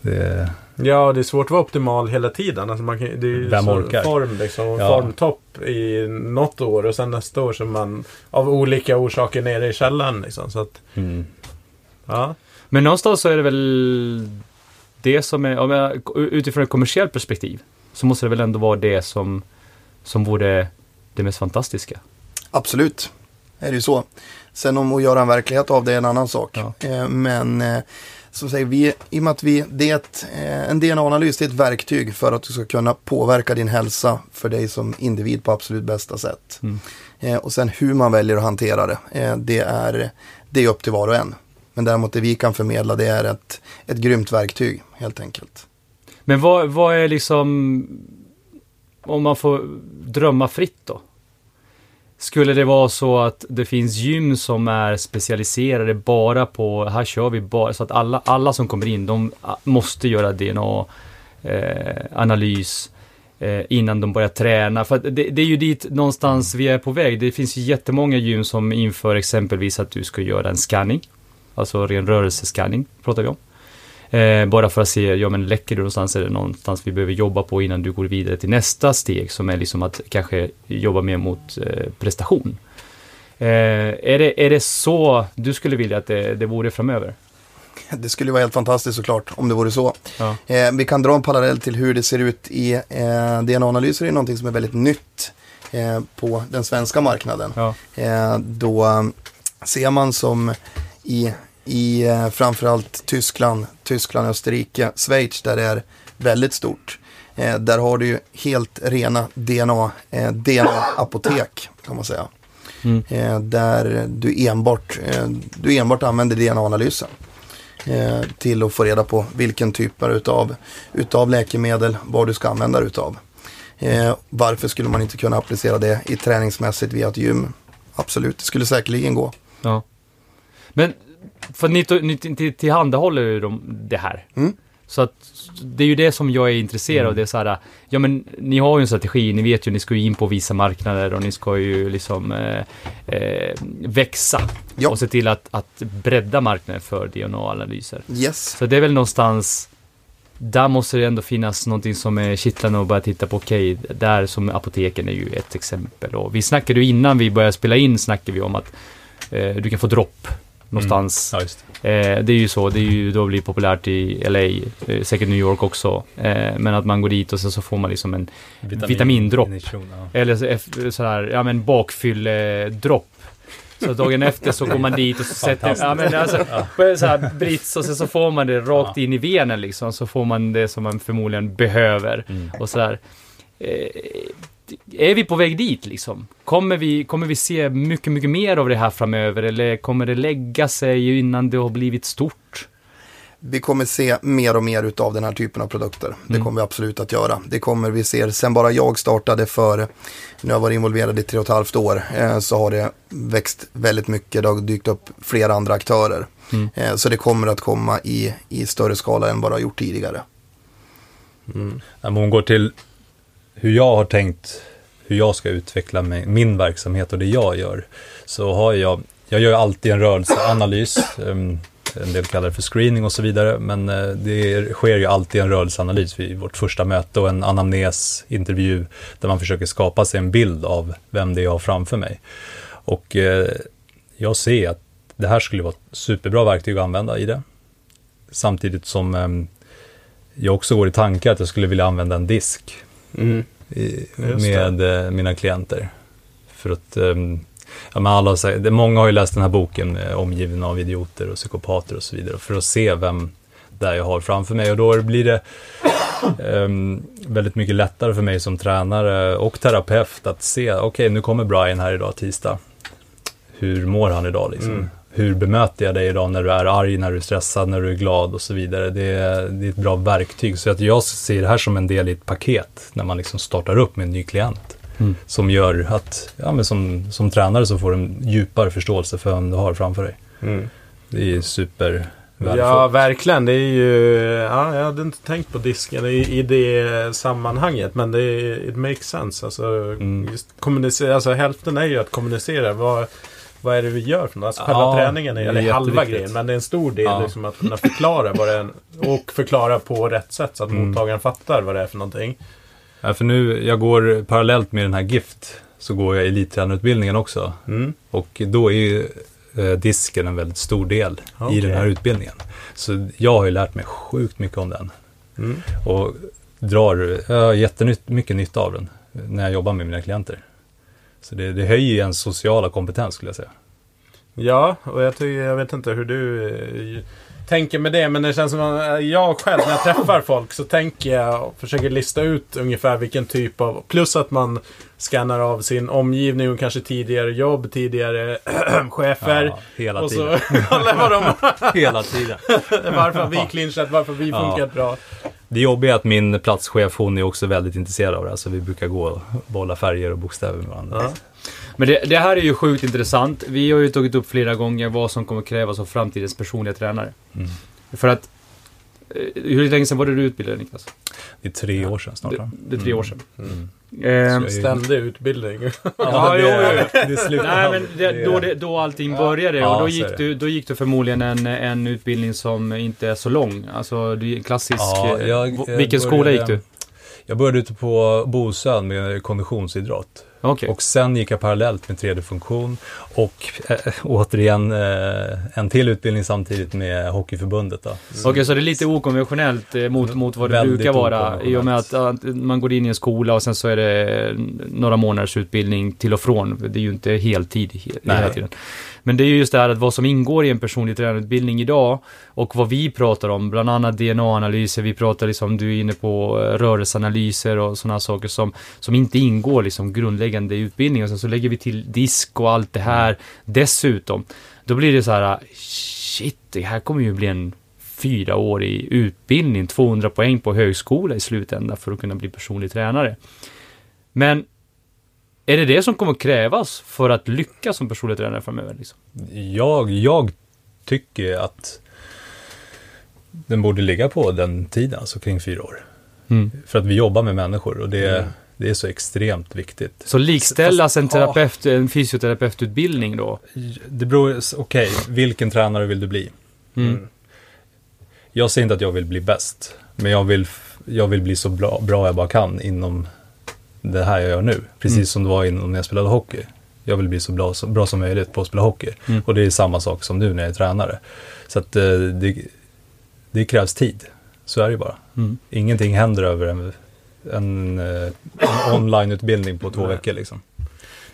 Speaker 4: Det,
Speaker 1: Ja, det är svårt att vara optimal hela tiden. Alltså man kan, det är ju
Speaker 4: Vem
Speaker 1: så
Speaker 4: orkar?
Speaker 1: form liksom.
Speaker 4: Ja.
Speaker 1: Formtopp i något år och sen nästa år så man av olika orsaker nere i källaren. Liksom. Så att,
Speaker 4: mm.
Speaker 1: ja.
Speaker 2: Men någonstans så är det väl det som är, om jag, utifrån ett kommersiellt perspektiv, så måste det väl ändå vara det som, som vore det mest fantastiska.
Speaker 3: absolut. Är det ju så. Sen om att göra en verklighet av det är en annan sak.
Speaker 2: Ja.
Speaker 3: Eh, Men eh, som säger, vi, i och med att vi, det är ett, eh, en DNA-analys det är ett verktyg för att du ska kunna påverka din hälsa för dig som individ på absolut bästa sätt.
Speaker 2: Mm.
Speaker 3: Eh, Och sen hur man väljer att hantera det, eh, det är, det är upp till var och en. Men däremot det vi kan förmedla det är ett, ett grymt verktyg helt enkelt.
Speaker 2: Men vad, vad är liksom, om man får drömma fritt då? Skulle det vara så att det finns gym som är specialiserade bara på, här kör vi bara, så att alla, alla som kommer in, de ah, måste göra DNA-analys eh, eh, innan de börjar träna. För det, det är ju dit någonstans vi är på väg. Det finns ju jättemånga gym som inför exempelvis att du ska göra en scanning. Alltså ren rörelsescanning pratar vi om. Eh, bara för att se, ja men läcker du någonstans, är det någonstans vi behöver jobba på innan du går vidare till nästa steg som är liksom att kanske jobba mer mot eh, prestation. Eh, är, det, är det så du skulle vilja att det, det vore framöver?
Speaker 3: Det skulle vara helt fantastiskt såklart om det vore så.
Speaker 2: Ja.
Speaker 3: Eh, vi kan dra en parallell till hur det ser ut i eh, DNA-analyser. Det är någonting som är väldigt nytt eh, på den svenska marknaden.
Speaker 2: Ja.
Speaker 3: Eh, då ser man som i, i eh, framförallt Tyskland, Tyskland, Österrike, Schweiz där det är väldigt stort. Eh, där har du ju helt rena DNA, eh, DNA-apotek kan man säga.
Speaker 2: Mm.
Speaker 3: Eh, där du enbart, eh, du enbart använder DNA-analysen eh, till att få reda på vilken typ utav, utav läkemedel, vad du ska använda utav. Eh, varför skulle man inte kunna applicera det i träningsmässigt via ett gym? Absolut, det skulle säkerligen gå.
Speaker 2: Ja. Men för ni, ni till- tillhandahåller ju de, det här.
Speaker 3: Mm.
Speaker 2: Så att det är ju det som jag är intresserad av. Det är så här, ja men ni har ju en strategi, ni vet ju, ni ska ju in på vissa marknader och ni ska ju liksom eh, eh, växa.
Speaker 3: Ja.
Speaker 2: Och se till att, att bredda marknaden för DNA-analyser.
Speaker 3: Yes,
Speaker 2: Så det är väl någonstans där måste det ändå finnas någonting som är kittlande och bara titta på, okej, där som apoteken är ju ett exempel. Och vi snackade ju innan vi började spela in, snackade vi om att eh, du kan få dropp någonstans.
Speaker 4: Ja, just
Speaker 2: Eh, det är ju så, det är ju då blir populärt i LA, eh, säkert New York också. Eh, men att man går dit och sen så får man liksom en
Speaker 4: det.
Speaker 2: Vitamindropp.
Speaker 4: ja.
Speaker 2: eller sådär, ja men bakfylledropp. Så dagen efter så går man dit och så sätter, ja men alltså, så här brits och sen så får man det rakt in i venen liksom. Så får man det som man förmodligen behöver.
Speaker 4: Mm.
Speaker 2: Och sådär. Är vi på väg dit liksom? Kommer vi, kommer vi se mycket, mycket mer av det här framöver? Eller kommer det lägga sig innan det har blivit stort?
Speaker 3: Vi kommer se mer och mer utav den här typen av produkter. Det
Speaker 2: Mm.
Speaker 3: kommer vi absolut att göra. Det kommer vi se, sen bara jag startade för, nu har jag varit involverad i tre och ett halvt år, eh, så har det växt väldigt mycket. Det har dykt upp flera andra aktörer.
Speaker 2: Mm.
Speaker 3: Eh, så det kommer att komma i, i större skala än vad det har gjort tidigare.
Speaker 4: Om hon går till hur jag har tänkt hur jag ska utveckla mig, min verksamhet och det jag gör. Så har jag, jag gör alltid en rörelseanalys. Ehm, en del kallar det för screening och så vidare. Men eh, det sker ju alltid en rörelseanalys vid vårt första möte och en anamnesintervju där man försöker skapa sig en bild av vem det är jag har framför mig. Och eh, jag ser att det här skulle vara ett superbra verktyg att använda i det. Samtidigt som ehm, jag också går i tanke att jag skulle vilja använda en disk
Speaker 1: Mm.
Speaker 4: i, med eh, mina klienter. För att, ehm, ja men alla det, många har ju läst den här boken eh, Omgiven av idioter och psykopater och så vidare. För att se vem där jag har framför mig och då blir det ehm, väldigt mycket lättare för mig som tränare och terapeut att se, okej nu kommer Brian här idag tisdag. Hur mår han idag liksom?
Speaker 1: Mm.
Speaker 4: Hur bemöter jag dig idag när du är arg, när du är stressad, när du är glad och så vidare. Det är, det är ett bra verktyg. Så att jag ser det här som en del i ett paket när man liksom startar upp med en ny klient.
Speaker 2: Mm.
Speaker 4: Som gör att, ja men som, som tränare så får du en djupare förståelse för vem du har framför dig.
Speaker 1: Mm.
Speaker 4: Det är super
Speaker 1: Ja, verkligen. Det är ju... Ja, jag hade inte tänkt på disken i, i det sammanhanget. Men det är, it makes sense. Alltså,
Speaker 4: Mm.
Speaker 1: just kommunicera, alltså, hälften är ju att kommunicera. Vad, vad är det vi gör för något? Alltså, själva
Speaker 4: Ja,
Speaker 1: träningen är, eller halva grejen. Men det är en stor del
Speaker 4: Ja.
Speaker 1: liksom, att kunna förklara vad det är. Och förklara på rätt sätt så att
Speaker 4: Mm.
Speaker 1: mottagaren fattar vad det är för någonting.
Speaker 4: Ja, för nu, jag går parallellt med den här GIFT, så går jag elittränarutbildningen också.
Speaker 1: Mm.
Speaker 4: Och då är ju eh, disken en väldigt stor del i
Speaker 1: Okej.
Speaker 4: den här utbildningen. Så jag har ju lärt mig sjukt mycket om den.
Speaker 1: Mm.
Speaker 4: Och drar jag har jättemycket nytta av den när jag jobbar med mina klienter. Så det, det höjer ju ens sociala kompetens skulle jag säga.
Speaker 1: Ja, och jag, tycker, jag vet inte hur du eh, tänker med det. Men det känns som att eh, jag själv när jag träffar folk så tänker jag och försöker lista ut ungefär vilken typ av... Plus att man scannar av sin omgivning och kanske tidigare jobb, tidigare chefer.
Speaker 4: Ja, hela
Speaker 1: och
Speaker 4: tiden.
Speaker 1: så kolla vad de...
Speaker 4: hela tiden.
Speaker 1: varför vi clinchat, varför vi
Speaker 4: Ja.
Speaker 1: funkat bra.
Speaker 4: Det jobbiga är att min platschef, hon är också väldigt intresserad av det. Så vi brukar gå och bolla färger och bokstäver med varandra.
Speaker 1: Ja.
Speaker 2: Men det, det här är ju sjukt intressant. Vi har ju tagit upp flera gånger vad som kommer krävas av framtidens personliga tränare.
Speaker 4: Mm.
Speaker 2: För att... eh, Hur länge sedan var det du utbildade Niklas?
Speaker 4: Det är tre år sedan snart
Speaker 2: Det,
Speaker 4: va?
Speaker 2: det är tre år sedan.
Speaker 4: Mm. Så jag-
Speaker 1: Ständig utbildning.
Speaker 2: Ja,
Speaker 4: det,
Speaker 2: jo,
Speaker 4: det, det slutar.
Speaker 2: Nej, men det, då, det, då allting började
Speaker 4: Ja,
Speaker 2: och då gick, du, då gick du förmodligen en, en utbildning som inte är så lång. Alltså, du är en klassisk...
Speaker 4: Ja,
Speaker 2: eh,
Speaker 4: jag, eh,
Speaker 2: vilken skola
Speaker 4: började-
Speaker 2: gick du?
Speaker 4: Jag började ute på Bosön med konditionsidrott.
Speaker 2: Okej.
Speaker 4: Och sen gick jag parallellt med 3D-funktion och äh, återigen äh, en till utbildning samtidigt med Hockeyförbundet.
Speaker 2: Okej, så det är lite okonventionellt eh, mot, mot vad det brukar vara. I och med att, att man går in i en skola och sen så är det några månaders utbildning till och från. Det är ju inte heltid he-
Speaker 4: Nej.
Speaker 2: hela tiden. Men det är ju just det här att vad som ingår i en personlig tränarutbildning idag och vad vi pratar om, bland annat DNA-analyser, vi pratar liksom, du är inne på eh, rörelseanalyser och sådana saker som, som inte ingår liksom grundläggande i utbildningen. Och sen så lägger vi till disk och allt det här dessutom. Då blir det så här, shit, det här kommer ju bli en fyraårig utbildning, 200 poäng på högskola i slutändan för att kunna bli personlig tränare. Men är det det som kommer krävas för att lyckas som personlig tränare framöver? Liksom?
Speaker 4: Jag, jag tycker att den borde ligga på den tiden, alltså kring fyra år.
Speaker 2: Mm.
Speaker 4: För att vi jobbar med människor och det, det är så extremt viktigt.
Speaker 2: Så likställas en terapeut, en fysioterapeututbildning då?
Speaker 4: Det beror, okej, vilken tränare vill du bli?
Speaker 2: Mm.
Speaker 4: Jag säger inte att jag vill bli bäst, Men jag vill, jag vill bli så bra, bra jag bara kan inom det här jag gör nu. Precis
Speaker 2: Mm.
Speaker 4: som det var innan när jag spelade hockey. Jag vill bli så bra, så bra som möjligt på att spela hockey.
Speaker 2: Mm.
Speaker 4: Och det är samma sak som nu när jag är tränare. Så att eh, det, det krävs tid. Så är det ju bara.
Speaker 2: Mm.
Speaker 4: Ingenting händer över en, en, eh, en onlineutbildning på två
Speaker 1: Nej.
Speaker 4: veckor liksom.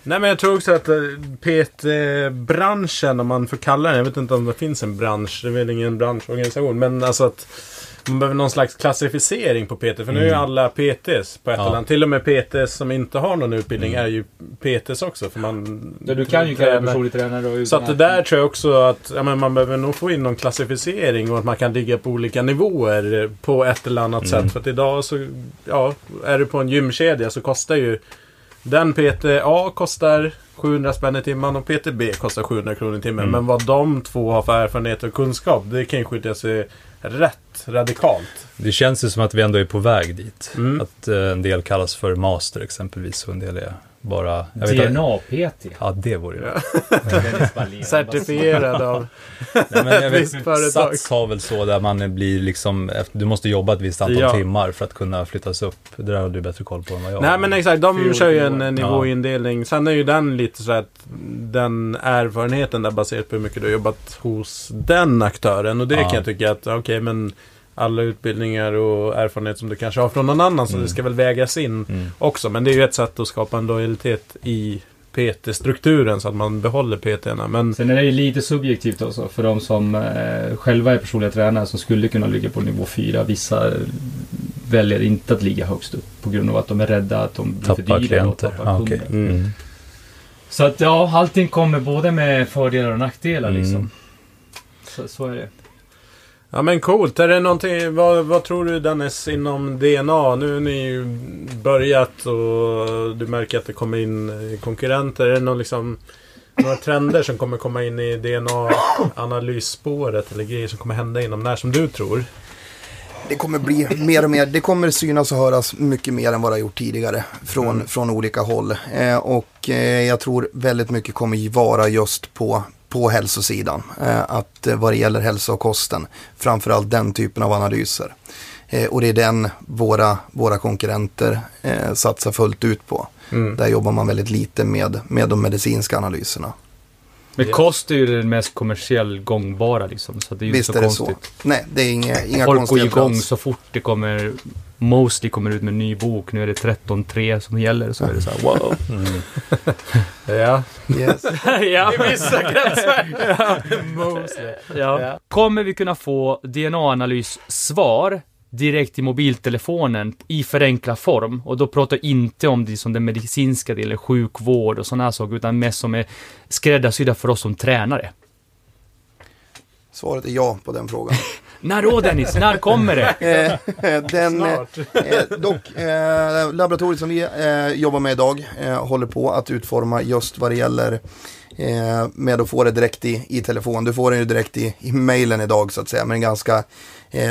Speaker 1: Nej men jag tror också att eh, PT-branschen, om man får kalla den, jag vet inte om det finns en bransch, det är väl ingen branschorganisation, men alltså att man behöver någon slags klassificering på PT, för nu är ju
Speaker 4: Mm.
Speaker 1: alla PTs på ett
Speaker 4: Ja.
Speaker 1: eller annat. Till och med PTs som inte har någon utbildning
Speaker 4: Mm.
Speaker 1: är ju PTs också, för man...
Speaker 5: Ja, du kan ju kalla dig personlig tränare
Speaker 1: Så att det där tror jag också att ja, men man behöver nog få in någon klassificering och att man kan ligga på olika nivåer på ett eller annat
Speaker 4: Mm.
Speaker 1: sätt. För att idag så, ja, är du på en gymkedja så kostar ju den PT A kostar 700 spänn i timmen och PT B kostar 700 kronor i timmen.
Speaker 4: Mm.
Speaker 1: Men vad de två har för erfarenhet och kunskap, det kan ju skilja sig rätt radikalt.
Speaker 4: Det känns ju som att vi ändå är på väg dit.
Speaker 1: Mm.
Speaker 4: Att eh, en del kallas för master exempelvis och en del är bara...
Speaker 5: DNA-PT.
Speaker 4: Ja, det vore ju...
Speaker 1: Ja. Certifierad av...
Speaker 4: Nej, men jag vet,
Speaker 1: Visst företag.
Speaker 4: Sats har väl så där man blir liksom, du måste jobba ett visst antal
Speaker 1: Ja.
Speaker 4: timmar för att kunna flyttas upp. Det där har du bättre koll på än vad jag
Speaker 1: Nej men exakt, de
Speaker 5: Fyra
Speaker 1: kör ju en eh, nivåindelning. Sen är ju den lite så att den erfarenheten där baserat på hur mycket du har jobbat hos den aktören. Och det
Speaker 4: Ja.
Speaker 1: kan jag tycka att, okej men alla utbildningar och erfarenhet som du kanske har från någon annan så
Speaker 4: Mm.
Speaker 1: det ska väl vägas in
Speaker 4: Mm.
Speaker 1: också. Men det är ju ett sätt att skapa en lojalitet i PT-strukturen så att man behåller PT-erna. Men
Speaker 5: Sen är det ju lite subjektivt också för de som eh, själva är personliga tränare som skulle kunna ligga på nivå 4. Vissa väljer inte att ligga högst upp på grund av att de är rädda att de blir för
Speaker 4: Tappar
Speaker 5: dyra
Speaker 4: klienter.
Speaker 5: och tappar
Speaker 4: Ah,
Speaker 5: kunder.
Speaker 1: Mm.
Speaker 4: Mm.
Speaker 5: Så att ja, allting kommer både med fördelar och nackdelar
Speaker 4: Mm.
Speaker 5: liksom. Så, så är det.
Speaker 1: Ja men coolt. Är det någonting, vad, vad tror du Dennis inom DNA? Nu har ni ju börjat och du märker att det kommer in eh, konkurrenter. Är det någon liksom, några trender som kommer komma in i DNA-analysspåret eller grejer som kommer hända inom när som du tror?
Speaker 3: Det kommer bli mer och mer, det kommer synas och höras mycket mer än vad det har gjort tidigare från,
Speaker 1: Mm.
Speaker 3: från olika håll. Eh, och eh, jag tror väldigt mycket kommer vara just på, på hälsosidan. Eh, att eh, vad det gäller hälsa och kosten, framförallt den typen av analyser. Eh, och det är den våra, våra konkurrenter satsar fullt ut på.
Speaker 1: Mm.
Speaker 3: Där jobbar man väldigt lite med, med de medicinska analyserna.
Speaker 2: Men kost är ju det mest kommersiellt gångbara liksom. Så det är ju
Speaker 3: Visst
Speaker 2: inte så
Speaker 3: är det
Speaker 2: konstigt.
Speaker 3: så. Nej, det är inga, inga
Speaker 2: Folk går igång
Speaker 3: alls.
Speaker 2: så fort det kommer Mostly kommer ut med en ny bok. Nu är det 13.3 som gäller. Så är det så här, wow.
Speaker 4: Mm.
Speaker 1: Ja.
Speaker 3: Yes.
Speaker 2: ja.
Speaker 1: I vissa kretsar. Mostly.
Speaker 2: Ja.
Speaker 1: Ja.
Speaker 2: Kommer vi kunna få DNA-analys-svar direkt i mobiltelefonen i förenklad form? Och då pratar jag inte om det som den medicinska delen, sjukvård och sådana här saker, utan mest som är skräddarsydda för oss som tränare.
Speaker 3: Svaret är ja på den frågan.
Speaker 2: När då Dennis? När kommer det?
Speaker 3: Eh, den, eh,
Speaker 1: Snart.
Speaker 3: Eh, dock, eh, laboratoriet som vi eh, jobbar med idag eh, håller på att utforma just vad det gäller eh, med att få det direkt i, i telefon. Du får den ju direkt i, i mailen idag så att säga, men ganska,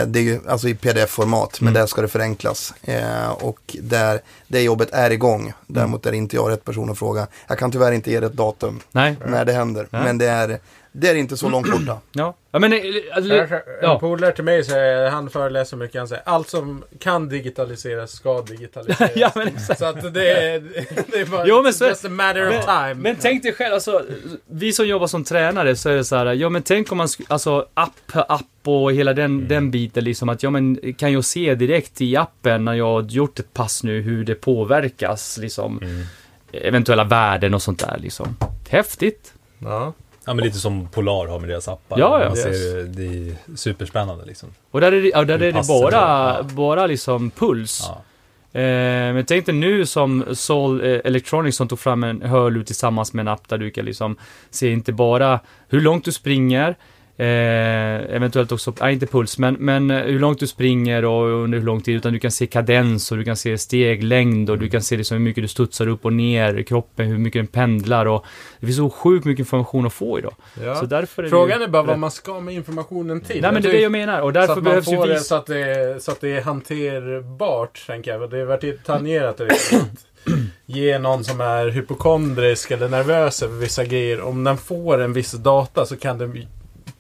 Speaker 3: det är ju alltså i pdf-format, men
Speaker 2: Mm.
Speaker 3: där ska det förenklas. Eh, och där, det jobbet är igång. Däremot är inte jag rätt person att fråga. Jag kan tyvärr inte ge dig ett datum
Speaker 2: Nej.
Speaker 3: när det händer,
Speaker 2: Nej.
Speaker 3: men det är, det är inte så långt borta.
Speaker 2: Ja. Ja men... eh, alltså,
Speaker 1: En
Speaker 2: Ja.
Speaker 1: polare till mig säger, han föreläser mycket, han säger allt som kan digitaliseras ska digitaliseras.
Speaker 2: Ja, men exakt.
Speaker 1: Så att det är, det är bara
Speaker 2: Jo, men så-
Speaker 1: just a matter of time.
Speaker 2: Men tänk dig själv, alltså, vi som jobbar som tränare så är det så här, ja men tänk om man, alltså app, app och hela den, den biten liksom att, ja men kan jag se direkt i appen när jag har gjort ett pass nu hur det påverkas liksom, eventuella värden och sånt där liksom. Häftigt!
Speaker 1: ja.
Speaker 4: Ja, men lite som Polar har med deras appar.
Speaker 2: Ja, ja.
Speaker 4: Man ser,
Speaker 1: Yes.
Speaker 4: det- är superspännande liksom.
Speaker 2: Och där är det, ja, där är det bara,
Speaker 4: ja.
Speaker 2: bara liksom puls.
Speaker 4: Ja.
Speaker 2: Eh, men tänk dig nu som Sol eh, Electronics som tog fram en hörlur tillsammans med en app där du kan liksom se inte bara hur långt du springer, eh, eventuellt också, nej inte puls, men, men eh, hur långt du springer och under hur lång tid, utan du kan se kadens och du kan se steglängd och du kan se liksom hur mycket du studsar upp och ner i kroppen, hur mycket den pendlar och det finns så sjukt mycket information att få idag.
Speaker 1: Ja.
Speaker 2: Så därför är det
Speaker 1: Frågan
Speaker 2: ju
Speaker 1: är bara vad man ska med informationen till.
Speaker 2: Nej men det är det jag menar och därför
Speaker 1: så att man
Speaker 2: behövs ju
Speaker 1: får det
Speaker 2: vis...
Speaker 1: så att det, så att det är hanterbart, tänker jag. Det har varit tangerat det att ge någon som är hypokondrisk eller nervös över vissa grejer. Om den får en viss data så kan den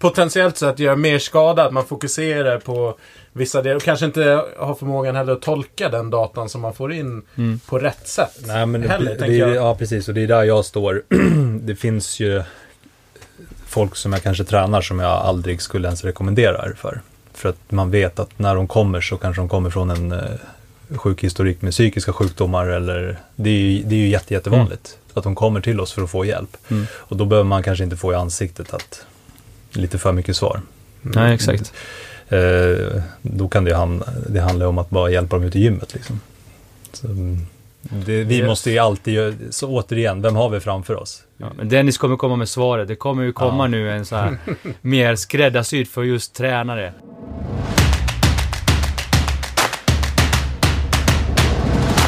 Speaker 1: potentiellt sett gör mer skada. Att man fokuserar på vissa delar och kanske inte har förmågan heller att tolka den datan som man får in
Speaker 2: Mm.
Speaker 1: på rätt sätt.
Speaker 4: Nej, men det,
Speaker 1: heller,
Speaker 4: det,
Speaker 1: tänker jag.
Speaker 4: Ja, precis. Och det är där jag står. det finns ju folk som jag kanske tränar som jag aldrig skulle ens rekommendera det för. För att man vet att när de kommer så kanske de kommer från en eh, sjukhistorik med psykiska sjukdomar eller det är ju, det är ju jätte, jättevanligt att de kommer till oss för att få hjälp.
Speaker 2: Mm.
Speaker 4: Och då behöver man kanske inte få i ansiktet att lite för mycket svar.
Speaker 2: Nej, exakt.
Speaker 4: Eh, då kan det ju hamna, det handlar om att bara hjälpa dem ut i gymmet liksom. Så, mm, det, vi
Speaker 1: Yes.
Speaker 4: måste ju alltid, så återigen, vem har vi framför oss?
Speaker 2: Ja, men Dennis kommer komma med svaret. Det kommer ju komma
Speaker 4: Ja.
Speaker 2: nu en så här mer skräddarsydd för just tränare.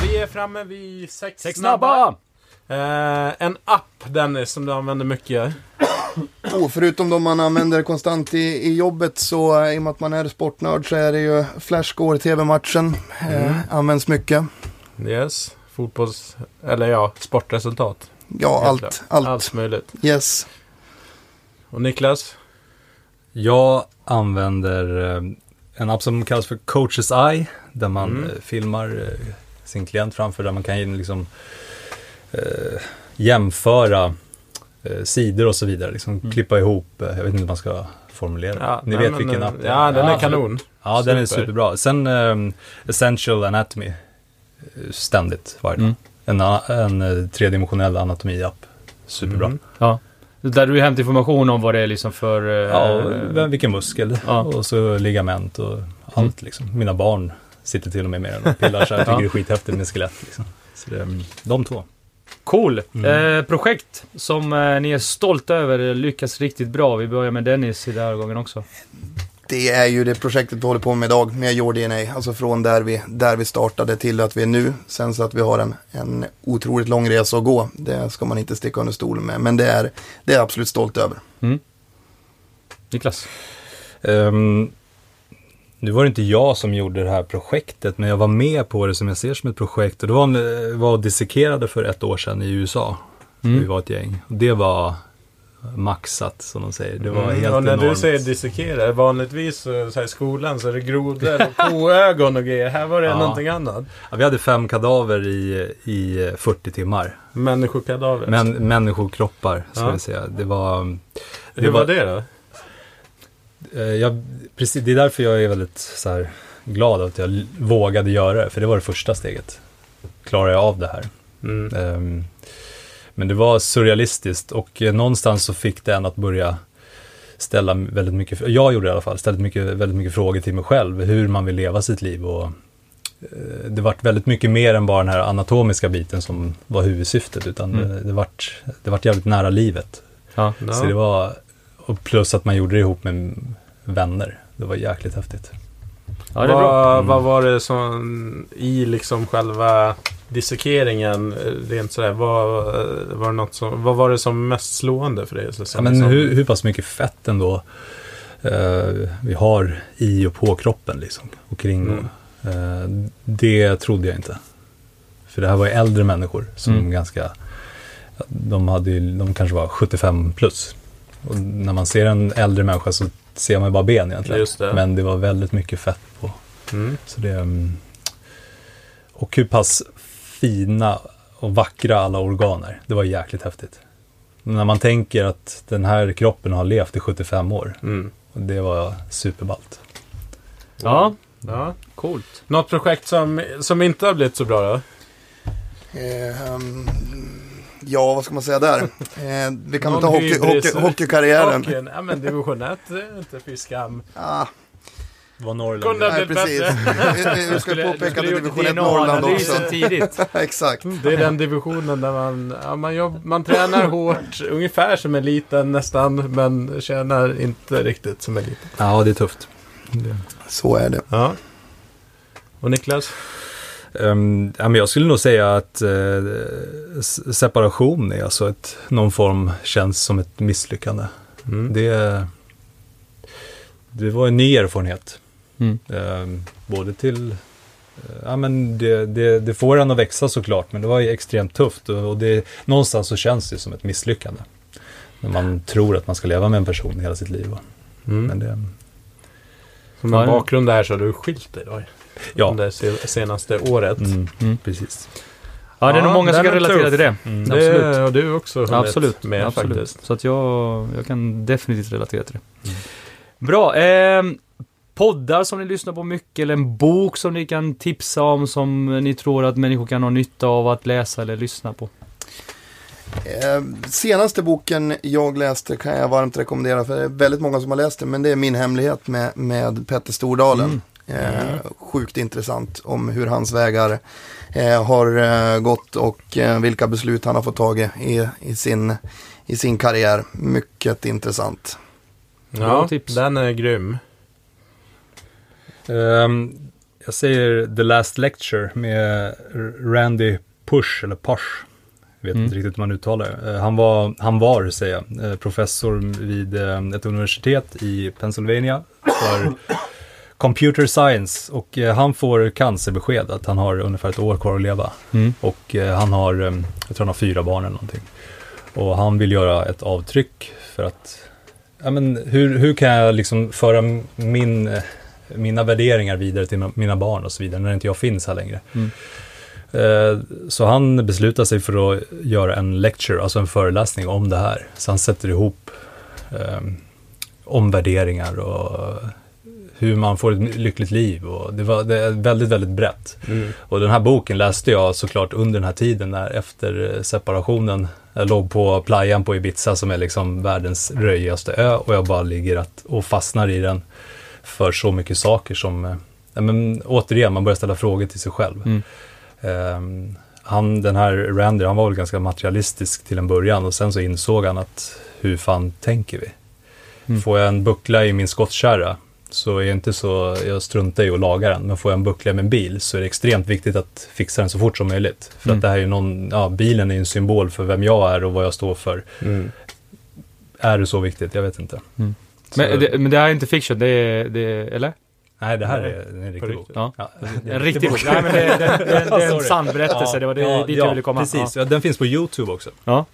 Speaker 1: Vi är framme vid sex,
Speaker 2: Sex snabba!
Speaker 1: Eh, en app Dennis som du använder mycket.
Speaker 3: Och förutom de man använder konstant i, i jobbet så eh, i och med att man är sportnörd så är det ju Flashscore TV-matchen. Eh, används mycket.
Speaker 1: Yes. Fotbolls... Eller ja, sportresultat.
Speaker 3: Ja, allt, allt.
Speaker 1: Allt möjligt.
Speaker 3: Yes.
Speaker 1: Och Niklas?
Speaker 4: Jag använder eh, en app som kallas för Coaches Eye, där man
Speaker 1: Mm.
Speaker 4: eh, filmar eh, sin klient framför, där man kan ju liksom eh, jämföra eh, sidor och så vidare, liksom klippa ihop, eh, jag vet inte hur man ska formulera.
Speaker 1: Ja,
Speaker 4: Ni
Speaker 1: nej,
Speaker 4: vet
Speaker 1: men,
Speaker 4: vilken
Speaker 1: eh,
Speaker 4: app det är?
Speaker 1: Ja, den är kanon.
Speaker 4: Ja, den är
Speaker 1: Super.
Speaker 4: superbra. Sen ehm, Essential Anatomy, eh, ständigt varje dag.
Speaker 2: Mm.
Speaker 4: En, en eh, tredimensionell anatomi-app. Superbra.
Speaker 1: Mm.
Speaker 2: Ja. Där du hämtar information om vad det är liksom för... eh,
Speaker 4: Ja, vem- vilken muskel
Speaker 2: Ja.
Speaker 4: och så ligament och allt liksom. Mina barn sitter till och med med den och pillar så. Jag tycker det är skithäftigt med skelett liksom. Så det, mm, de två.
Speaker 2: Cool!
Speaker 4: Mm.
Speaker 2: Eh, projekt som eh, ni är stolta över lyckas riktigt bra. Vi börjar med Dennis i den här gången också.
Speaker 3: Det är ju det projektet vi håller på med idag med Your DNA. Alltså från där vi, där vi startade till att vi är nu. Sen så att vi har en, en otroligt lång resa att gå. Det ska man inte sticka under stolen med. Men det är, det är jag absolut stolt över.
Speaker 2: Niklas?
Speaker 4: Ehm, nu var det inte jag som gjorde det här projektet, men jag var med på det som jag ser som ett projekt. Och det var, en- var dissekerade för ett år sedan i USA.
Speaker 2: Mm.
Speaker 4: Vi var ett gäng. Och det var maxat, som de säger. Det var
Speaker 1: Mm.
Speaker 4: helt
Speaker 1: och när
Speaker 4: enormt.
Speaker 1: du säger dissekera, vanligtvis så, så här, i skolan så är det grodor och koögon och grejer. Här var det
Speaker 4: Ja.
Speaker 1: någonting annat.
Speaker 4: Ja, vi hade fem kadaver i, i 40 timmar.
Speaker 1: Människokadaver.
Speaker 4: Men, människokroppar, ska
Speaker 1: Ja.
Speaker 4: jag säga. Det var...
Speaker 1: Hur var det då?
Speaker 4: Eh, Jag, precis, det är därför jag är väldigt så här, glad att jag vågade göra det, för det var det första steget. Klarar jag av det här?
Speaker 1: Mm.
Speaker 4: Ehm, men det var surrealistiskt och eh, någonstans så fick det en att börja ställa väldigt mycket, jag gjorde det i alla fall, ställde mycket, väldigt mycket frågor till mig själv, hur man vill leva sitt liv och eh, det vart väldigt mycket mer än bara den här anatomiska biten som var huvudsyftet, utan
Speaker 2: Mm.
Speaker 4: det, det, vart, det vart jävligt nära livet.
Speaker 2: Ja.
Speaker 1: Ja.
Speaker 4: Så det var, och plus att man gjorde det ihop med vänner. Det var jäkligt häftigt.
Speaker 2: Ja, det är bra.
Speaker 1: vad,
Speaker 4: Mm.
Speaker 1: vad var det som i liksom själva dissekeringen, rent sådär, vad, var det något som, vad var det som mest slående för dig?
Speaker 4: Ja, men
Speaker 1: liksom-
Speaker 4: hur, hur pass mycket fett ändå eh, vi har i och på kroppen liksom. Och kring.
Speaker 1: Mm.
Speaker 4: Eh, det trodde jag inte. För det här var ju äldre människor som
Speaker 2: Mm.
Speaker 4: ganska, de, hade ju, de kanske var 75 plus. Och när man ser en äldre människa så ser man ju bara ben egentligen.
Speaker 1: Just det.
Speaker 4: Men det var väldigt mycket fett på.
Speaker 1: Mm.
Speaker 4: Så det, mm, och hur pass fina och vackra alla organ är. Det var jäkligt häftigt. När man tänker att den här kroppen har levt i 75 år.
Speaker 1: Mm.
Speaker 4: Och det var superballt.
Speaker 2: Ja,
Speaker 1: Ja.
Speaker 2: coolt.
Speaker 1: Något projekt som, som inte har blivit så bra då?
Speaker 3: Ehm, ja, vad ska man säga där? Eh, vi kan väl ta hockey, hockey, hockeykarriären.
Speaker 1: Hockeyn, ja men division 1 är inte fy skam.
Speaker 3: Ah,
Speaker 4: Var Norrland.
Speaker 1: Kunde ha
Speaker 3: nej,
Speaker 1: blivit
Speaker 3: precis.
Speaker 1: bättre.
Speaker 3: Vi- ska
Speaker 2: Skulle-
Speaker 3: påpeka att det är division 1
Speaker 2: DNA
Speaker 3: Norrland också.
Speaker 2: tidigt.
Speaker 3: Exakt.
Speaker 1: Det är den divisionen där man, ja, man, jobb, man tränar hårt, ungefär som eliten nästan, men tjänar inte riktigt som eliten.
Speaker 4: Ja, det är tufft. Det.
Speaker 3: Så är det.
Speaker 1: Ja. Och Niklas?
Speaker 4: Um, ja, men jag skulle nog säga att s- separation är alltså ett, någon form känns som ett misslyckande.
Speaker 1: Mm.
Speaker 4: Det, det var en ny erfarenhet.
Speaker 2: Mm.
Speaker 4: Ehm, både till, eh, ja men det, det, det får en att växa såklart, men det var ju extremt tufft och, och det, någonstans så känns det som ett misslyckande. När man tror att man ska leva med en person hela sitt liv.
Speaker 1: Mm.
Speaker 4: Men det,
Speaker 1: Som en bakgrund där så har du skilt dig då?
Speaker 4: Ja,
Speaker 1: Det se- senaste året.
Speaker 4: mm,
Speaker 2: Mm.
Speaker 4: precis.
Speaker 2: Ja, det är
Speaker 1: Ja,
Speaker 2: nog många som kan relatera
Speaker 1: tuff.
Speaker 2: till det.
Speaker 4: Mm.
Speaker 1: Det
Speaker 2: Absolut.
Speaker 1: har du också hunnit
Speaker 2: Absolut,
Speaker 1: med
Speaker 2: absolut.
Speaker 1: faktiskt.
Speaker 2: Så att jag, jag kan definitivt relatera till det.
Speaker 4: Mm.
Speaker 2: Bra. ehm, poddar som ni lyssnar på mycket eller en bok som ni kan tipsa om som ni tror att människor kan ha nytta av att läsa eller lyssna på.
Speaker 3: Eh, senaste boken jag läste kan jag varmt rekommendera för det är väldigt många som har läst den. Men det är Min hemlighet med, med Petter Stordalen. Eh, sjukt intressant om hur hans vägar eh, har eh, gått och eh, vilka beslut han har fått tag i, i, i, sin, i sin karriär. Mycket intressant.
Speaker 1: Ja,
Speaker 2: tips.
Speaker 1: den är grym.
Speaker 4: Ehm, jag säger The Last Lecture med Randy Push, eller Push. Jag vet
Speaker 2: Mm.
Speaker 4: inte riktigt hur man uttalar det. Eh, Han var, han var säger jag, professor vid ett universitet i Pennsylvania för computer science. Och eh, han får cancerbesked att han har ungefär ett år kvar att leva.
Speaker 2: Mm.
Speaker 4: Och eh, han har, eh, jag tror han har fyra barn eller någonting. Och han vill göra ett avtryck för att, ja men hur, hur kan jag liksom föra min, mina värderingar vidare till mina barn och så vidare när inte jag finns här längre.
Speaker 2: Mm.
Speaker 4: Så han beslutar sig för att göra en lecture, alltså en föreläsning om det här. Så han sätter ihop eh, om värderingar och hur man får ett lyckligt liv. Och det, var, det är väldigt, väldigt brett.
Speaker 1: Mm.
Speaker 4: Och den här boken läste jag såklart under den här tiden när efter eh, separationen. Jag låg på playan på Ibiza som är liksom världens röjigaste ö och jag bara ligger att, och fastnar i den för så mycket saker som, eh, ja, men, återigen, man börjar ställa frågor till sig själv.
Speaker 2: Mm.
Speaker 4: Ehm, han, den här Randy, han var väl ganska materialistisk till en början och sen så insåg han att hur fan tänker vi?
Speaker 2: Mm.
Speaker 4: Får jag en buckla i min skottkärra så är jag inte så, jag struntar i att laga den, men får jag en buckla i min bil så är det extremt viktigt att fixa den så fort som möjligt. För
Speaker 2: Mm.
Speaker 4: att det här är ju någon, ja, bilen är en symbol för vem jag är och vad jag står för.
Speaker 1: Mm.
Speaker 4: Är det så viktigt? Jag vet inte.
Speaker 2: Mm. Men, det, men det här är inte fiction, det är, det är eller?
Speaker 4: nej, det här är en riktig bok.
Speaker 2: Ja.
Speaker 4: är
Speaker 2: En riktig bok. Nej, men det, det, det, det är en sann berättelse, det var det,
Speaker 4: ja,
Speaker 2: dit
Speaker 4: ja,
Speaker 2: jag ville komma.
Speaker 4: Precis, ja. den finns på YouTube också.
Speaker 2: Ja.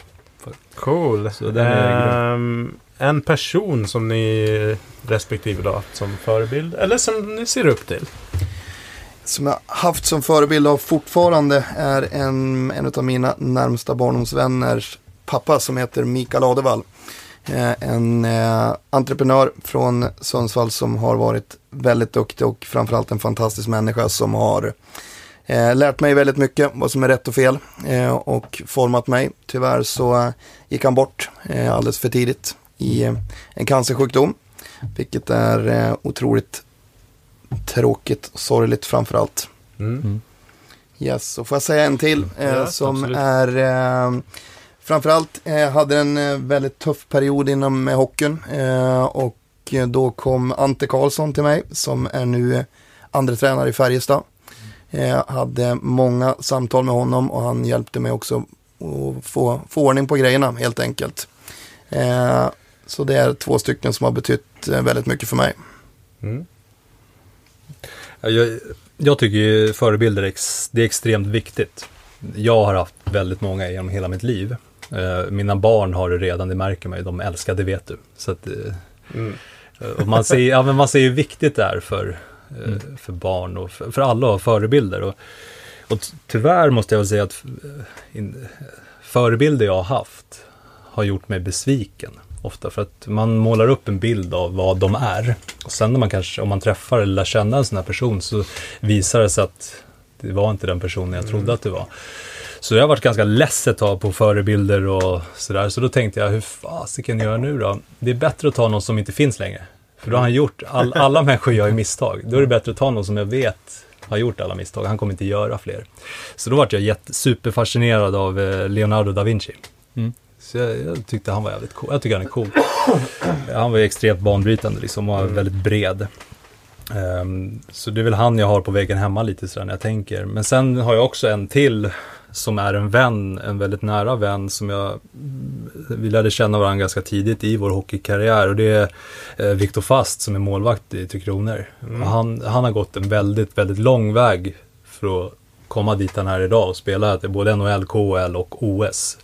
Speaker 1: Cool.
Speaker 4: Så den är
Speaker 1: Ehm, en person som ni respektive då har haft som förebild, eller som ni ser upp till?
Speaker 3: Som jag haft som förebild och fortfarande är en, en av mina närmsta barndomsvänners pappa som heter Mikael Adevall. Eh, en eh, entreprenör från Sundsvall som har varit väldigt duktig och framförallt en fantastisk människa som har eh, lärt mig väldigt mycket vad som är rätt och fel eh, och format mig. Tyvärr så gick han bort eh, alldeles för tidigt i eh, en cancersjukdom. Vilket är eh, otroligt tråkigt och sorgligt framförallt.
Speaker 1: Mm.
Speaker 3: Yes, så får jag säga en till eh,
Speaker 1: Ja,
Speaker 3: som
Speaker 1: absolut.
Speaker 3: är eh, framförallt eh, hade en eh, väldigt tuff period inom eh, hockeyn eh, och då kom Ante Karlsson till mig som är nu eh, andra tränare i Färjestad. Eh, hade många samtal med honom och han hjälpte mig också att få, få ordning på grejerna helt enkelt. Eh, så det är två stycken som har betytt eh, väldigt mycket för mig.
Speaker 1: Mm.
Speaker 4: Ja, Jag, jag tycker ju förebilder ex, det är extremt viktigt. Jag har haft väldigt många genom hela mitt liv. Eh, mina barn har det redan, det märker man ju, de älskar, det vet du. Så att, eh,
Speaker 1: Mm.
Speaker 4: och man, ser, ja, men man ser hur viktigt det är för, eh, för barn och för, för alla att ha förebilder. Och, och tyvärr måste jag väl säga att in, förebilder jag har haft har gjort mig besviken. Ofta för att man målar upp en bild av vad de är. Och sen när man kanske, om man träffar eller lär känna en sån här person så visar det sig att det var inte den personen jag trodde att det var. Så jag har varit ganska less ett tag på förebilder och sådär. Så då tänkte jag, hur fasiken gör jag nu då? Det är bättre att ta någon som inte finns längre. För då har han gjort, all, alla människor gör ju misstag. Då är det bättre att ta någon som jag vet har gjort alla misstag. Han kommer inte göra fler. Så då vart jag jätte, superfascinerad av eh, Leonardo da Vinci.
Speaker 2: Mm.
Speaker 4: Så jag, jag tyckte han var jävligt cool. Jag tycker han är cool. Han var ju extremt banbrytande liksom och var väldigt bred. Ehm, så det är väl han jag har på väggen hemma lite sådär när jag tänker. Men sen har jag också en till som är en vän, en väldigt nära vän som jag, vi lärde känna varandra ganska tidigt i vår hockeykarriär och det är eh, Viktor Fast som är målvakt i Tre Kronor. Och han, han har gått en väldigt, väldigt lång väg för att komma dit han är idag och spela både NHL, KHL och OS.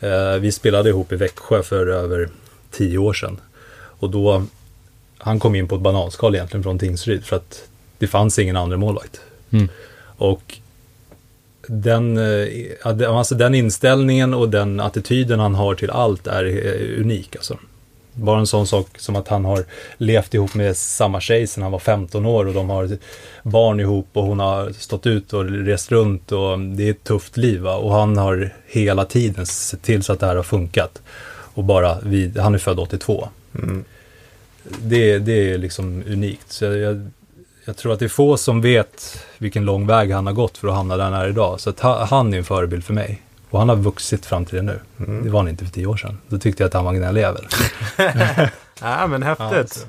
Speaker 4: Eh, vi spelade ihop i Växjö för över tio år sedan. Och då han kom in på ett bananskal egentligen från Tingsryd för att det fanns ingen andra målvakt.
Speaker 2: Mm.
Speaker 4: Och den, eh, alltså den inställningen och den attityden han har till allt är eh, unik alltså. Bara en sån sak som att han har levt ihop med samma tjej sedan han var 15 år och de har barn ihop och hon har stått ut och rest runt och det är ett tufft liv va? och han har hela tiden sett till så att det här har funkat. Och bara vid, han är född 82.
Speaker 1: Mm.
Speaker 4: Det, det är liksom unikt. Så jag, jag tror att det är få som vet vilken lång väg han har gått för att hamna där han är idag. Så att ha- han är en förebild för mig. Och han har vuxit fram till det nu. Det var han inte för tio år sedan. Då tyckte jag att han var en gnällig jävel.
Speaker 1: Ja, men häftigt.
Speaker 4: så.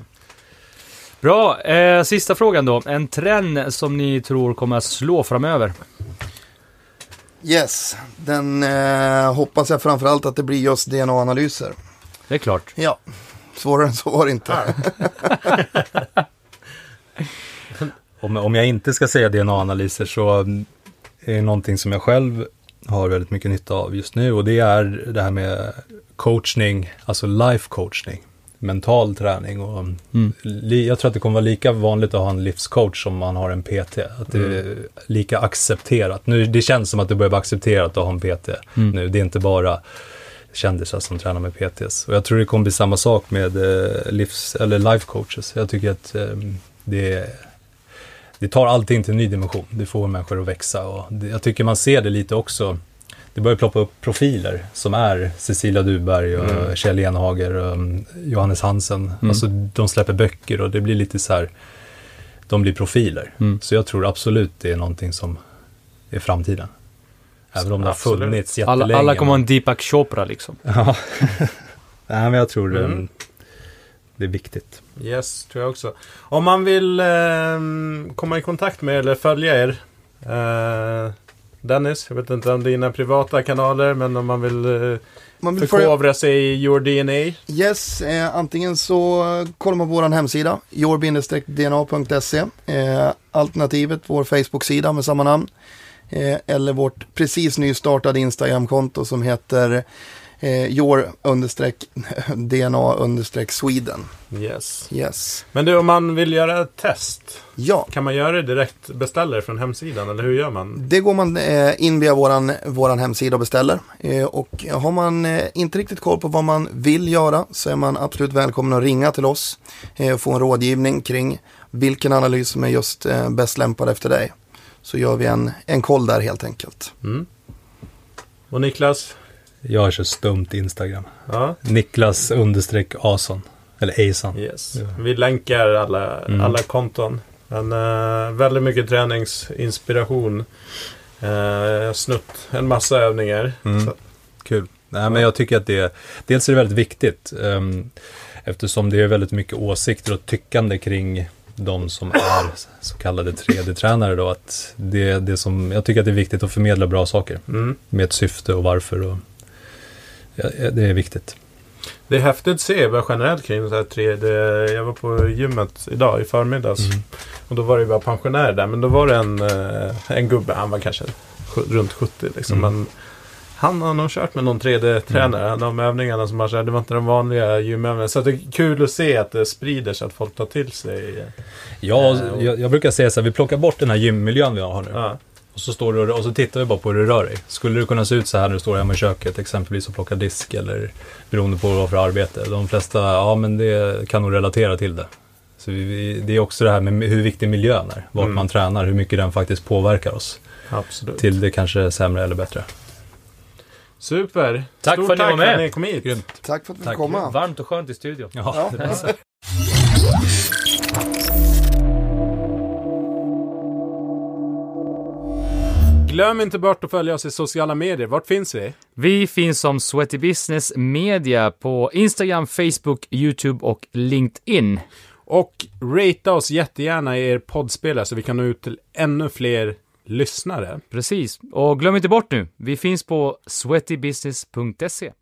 Speaker 2: Bra, eh, sista frågan då. En trend som ni tror kommer att slå framöver?
Speaker 3: Yes, den eh, hoppas jag framförallt att det blir just DNA-analyser.
Speaker 2: Det är klart.
Speaker 3: Ja, svårare än så var det inte.
Speaker 4: Om, om jag inte ska säga DNA-analyser så mm, är det någonting som jag själv har väldigt mycket nytta av just nu och det är det här med coachning, alltså life coachning, mental träning och
Speaker 2: Mm.
Speaker 4: li, jag tror att det kommer vara lika vanligt att ha en livscoach som man har en PT. Att det är lika accepterat. Nu, det känns som att det börjar vara accepterat att ha en PT
Speaker 2: Mm.
Speaker 4: nu. Det är inte bara kändisar som tränar med PTs. Och jag tror det kommer bli samma sak med eh, livs, eller life coaches. Jag tycker att eh, det, det tar allting till en ny dimension. Det får människor att växa och det, jag tycker man ser det lite också. Det börjar ploppa upp profiler som är Cecilia Duberg och
Speaker 1: Mm.
Speaker 4: Kjell Enhager och um, Johannes Hansen.
Speaker 2: Mm.
Speaker 4: Alltså de släpper böcker och det blir lite så här, de blir profiler.
Speaker 2: Mm.
Speaker 4: Så jag tror absolut det är någonting som är framtiden. Även om det har funnits jättelänge.
Speaker 2: Alla, alla kommer ha en Deepak Chopra liksom.
Speaker 4: Ja, Nej, men jag tror
Speaker 1: Mm.
Speaker 4: um, det är viktigt.
Speaker 1: Yes, tror jag också. Om man vill eh, komma i kontakt med er eller följa er. Eh, Dennis, jag vet inte om dina privata kanaler, men om man vill eh,
Speaker 3: Man vill följa,
Speaker 1: förkovra sig i your DNA.
Speaker 3: yes, eh, antingen så kollar man på vår hemsida, your-dna.se. Eh, alternativet vår Facebook-sida med samma namn. Eh, eller vårt precis nystartade Instagram-konto som heter eh, your-dna-sweden.
Speaker 1: Yes.
Speaker 3: Yes.
Speaker 1: Men du, om man vill göra ett test.
Speaker 3: Ja,
Speaker 1: Kan man göra det direkt beställare från hemsidan, eller hur gör man?
Speaker 3: det går man eh, in via våran, våran hemsida och beställer. Eh, och har man eh, inte riktigt koll på vad man vill göra så är man absolut välkommen att ringa till oss eh, och få en rådgivning kring vilken analys som är just eh, bäst lämpad efter dig. Så gör vi en, en koll där helt enkelt.
Speaker 1: Mm. Och Niklas?
Speaker 4: Jag kör stumt Instagram.
Speaker 1: Ja,
Speaker 4: Niklas understreck Ason. Eller Ason.
Speaker 1: yes.
Speaker 4: Ja.
Speaker 1: Vi länkar alla,
Speaker 4: Mm.
Speaker 1: alla konton. Men eh, väldigt mycket träningsinspiration. Har snutt en massa övningar.
Speaker 4: Mm. Kul. Nej, men jag tycker att det, dels är det väldigt viktigt. ehm, eftersom det är väldigt mycket åsikter och tyckande kring de som är så kallade 3D-tränare då. Att det, det som, jag tycker att det är viktigt att förmedla bra saker.
Speaker 1: mm.
Speaker 4: Med ett syfte och varför. Och, det är viktigt.
Speaker 1: Det är häftigt att se bara generellt kring så här 3D. Jag var på gymmet idag i förmiddags.
Speaker 4: Mm.
Speaker 1: Och då var det bara pensionärer där. Men då var det en, eh, en gubbe, han var kanske runt 70 liksom.
Speaker 4: Mm.
Speaker 1: Men han har nog kört med någon 3D-tränare. De övningarna som han körde, det var inte de vanliga gymövningarna. Så det är kul att se att det sprider sig, att folk tar till sig.
Speaker 4: Ja,
Speaker 1: Eh, och-
Speaker 4: jag, jag brukar säga så här, vi plockar bort den här gymmiljön vi har nu.
Speaker 1: Ja,
Speaker 4: Och så, står du, och så tittar vi bara på hur du rör dig. Skulle det kunna se ut så här när du står hemma i köket exempelvis och plockar disk eller beroende på vad du har för arbete. De flesta, ja men det kan nog relatera till det. Så vi, vi, det är också det här med hur viktig miljön är. Vart
Speaker 1: Mm.
Speaker 4: man tränar, hur mycket den faktiskt påverkar oss.
Speaker 1: absolut.
Speaker 4: Till det kanske sämre eller bättre.
Speaker 1: Super!
Speaker 2: Tack
Speaker 1: Stort
Speaker 2: för att ni
Speaker 1: tack
Speaker 2: var med.
Speaker 1: för att ni kom hit.
Speaker 4: Grymt.
Speaker 3: Tack för att vi fick
Speaker 4: Tack.
Speaker 3: komma.
Speaker 2: Varmt och skönt i studion.
Speaker 4: Ja.
Speaker 3: Ja.
Speaker 1: Glöm inte bort att följa oss i sociala medier. Vart finns vi?
Speaker 2: Vi finns som Sweaty Business Media på Instagram, Facebook, YouTube och LinkedIn.
Speaker 1: Och ratea oss jättegärna i er poddspelare så vi kan nå ut till ännu fler lyssnare.
Speaker 2: Precis. Och glöm inte bort nu, vi finns på sweatybusiness.se.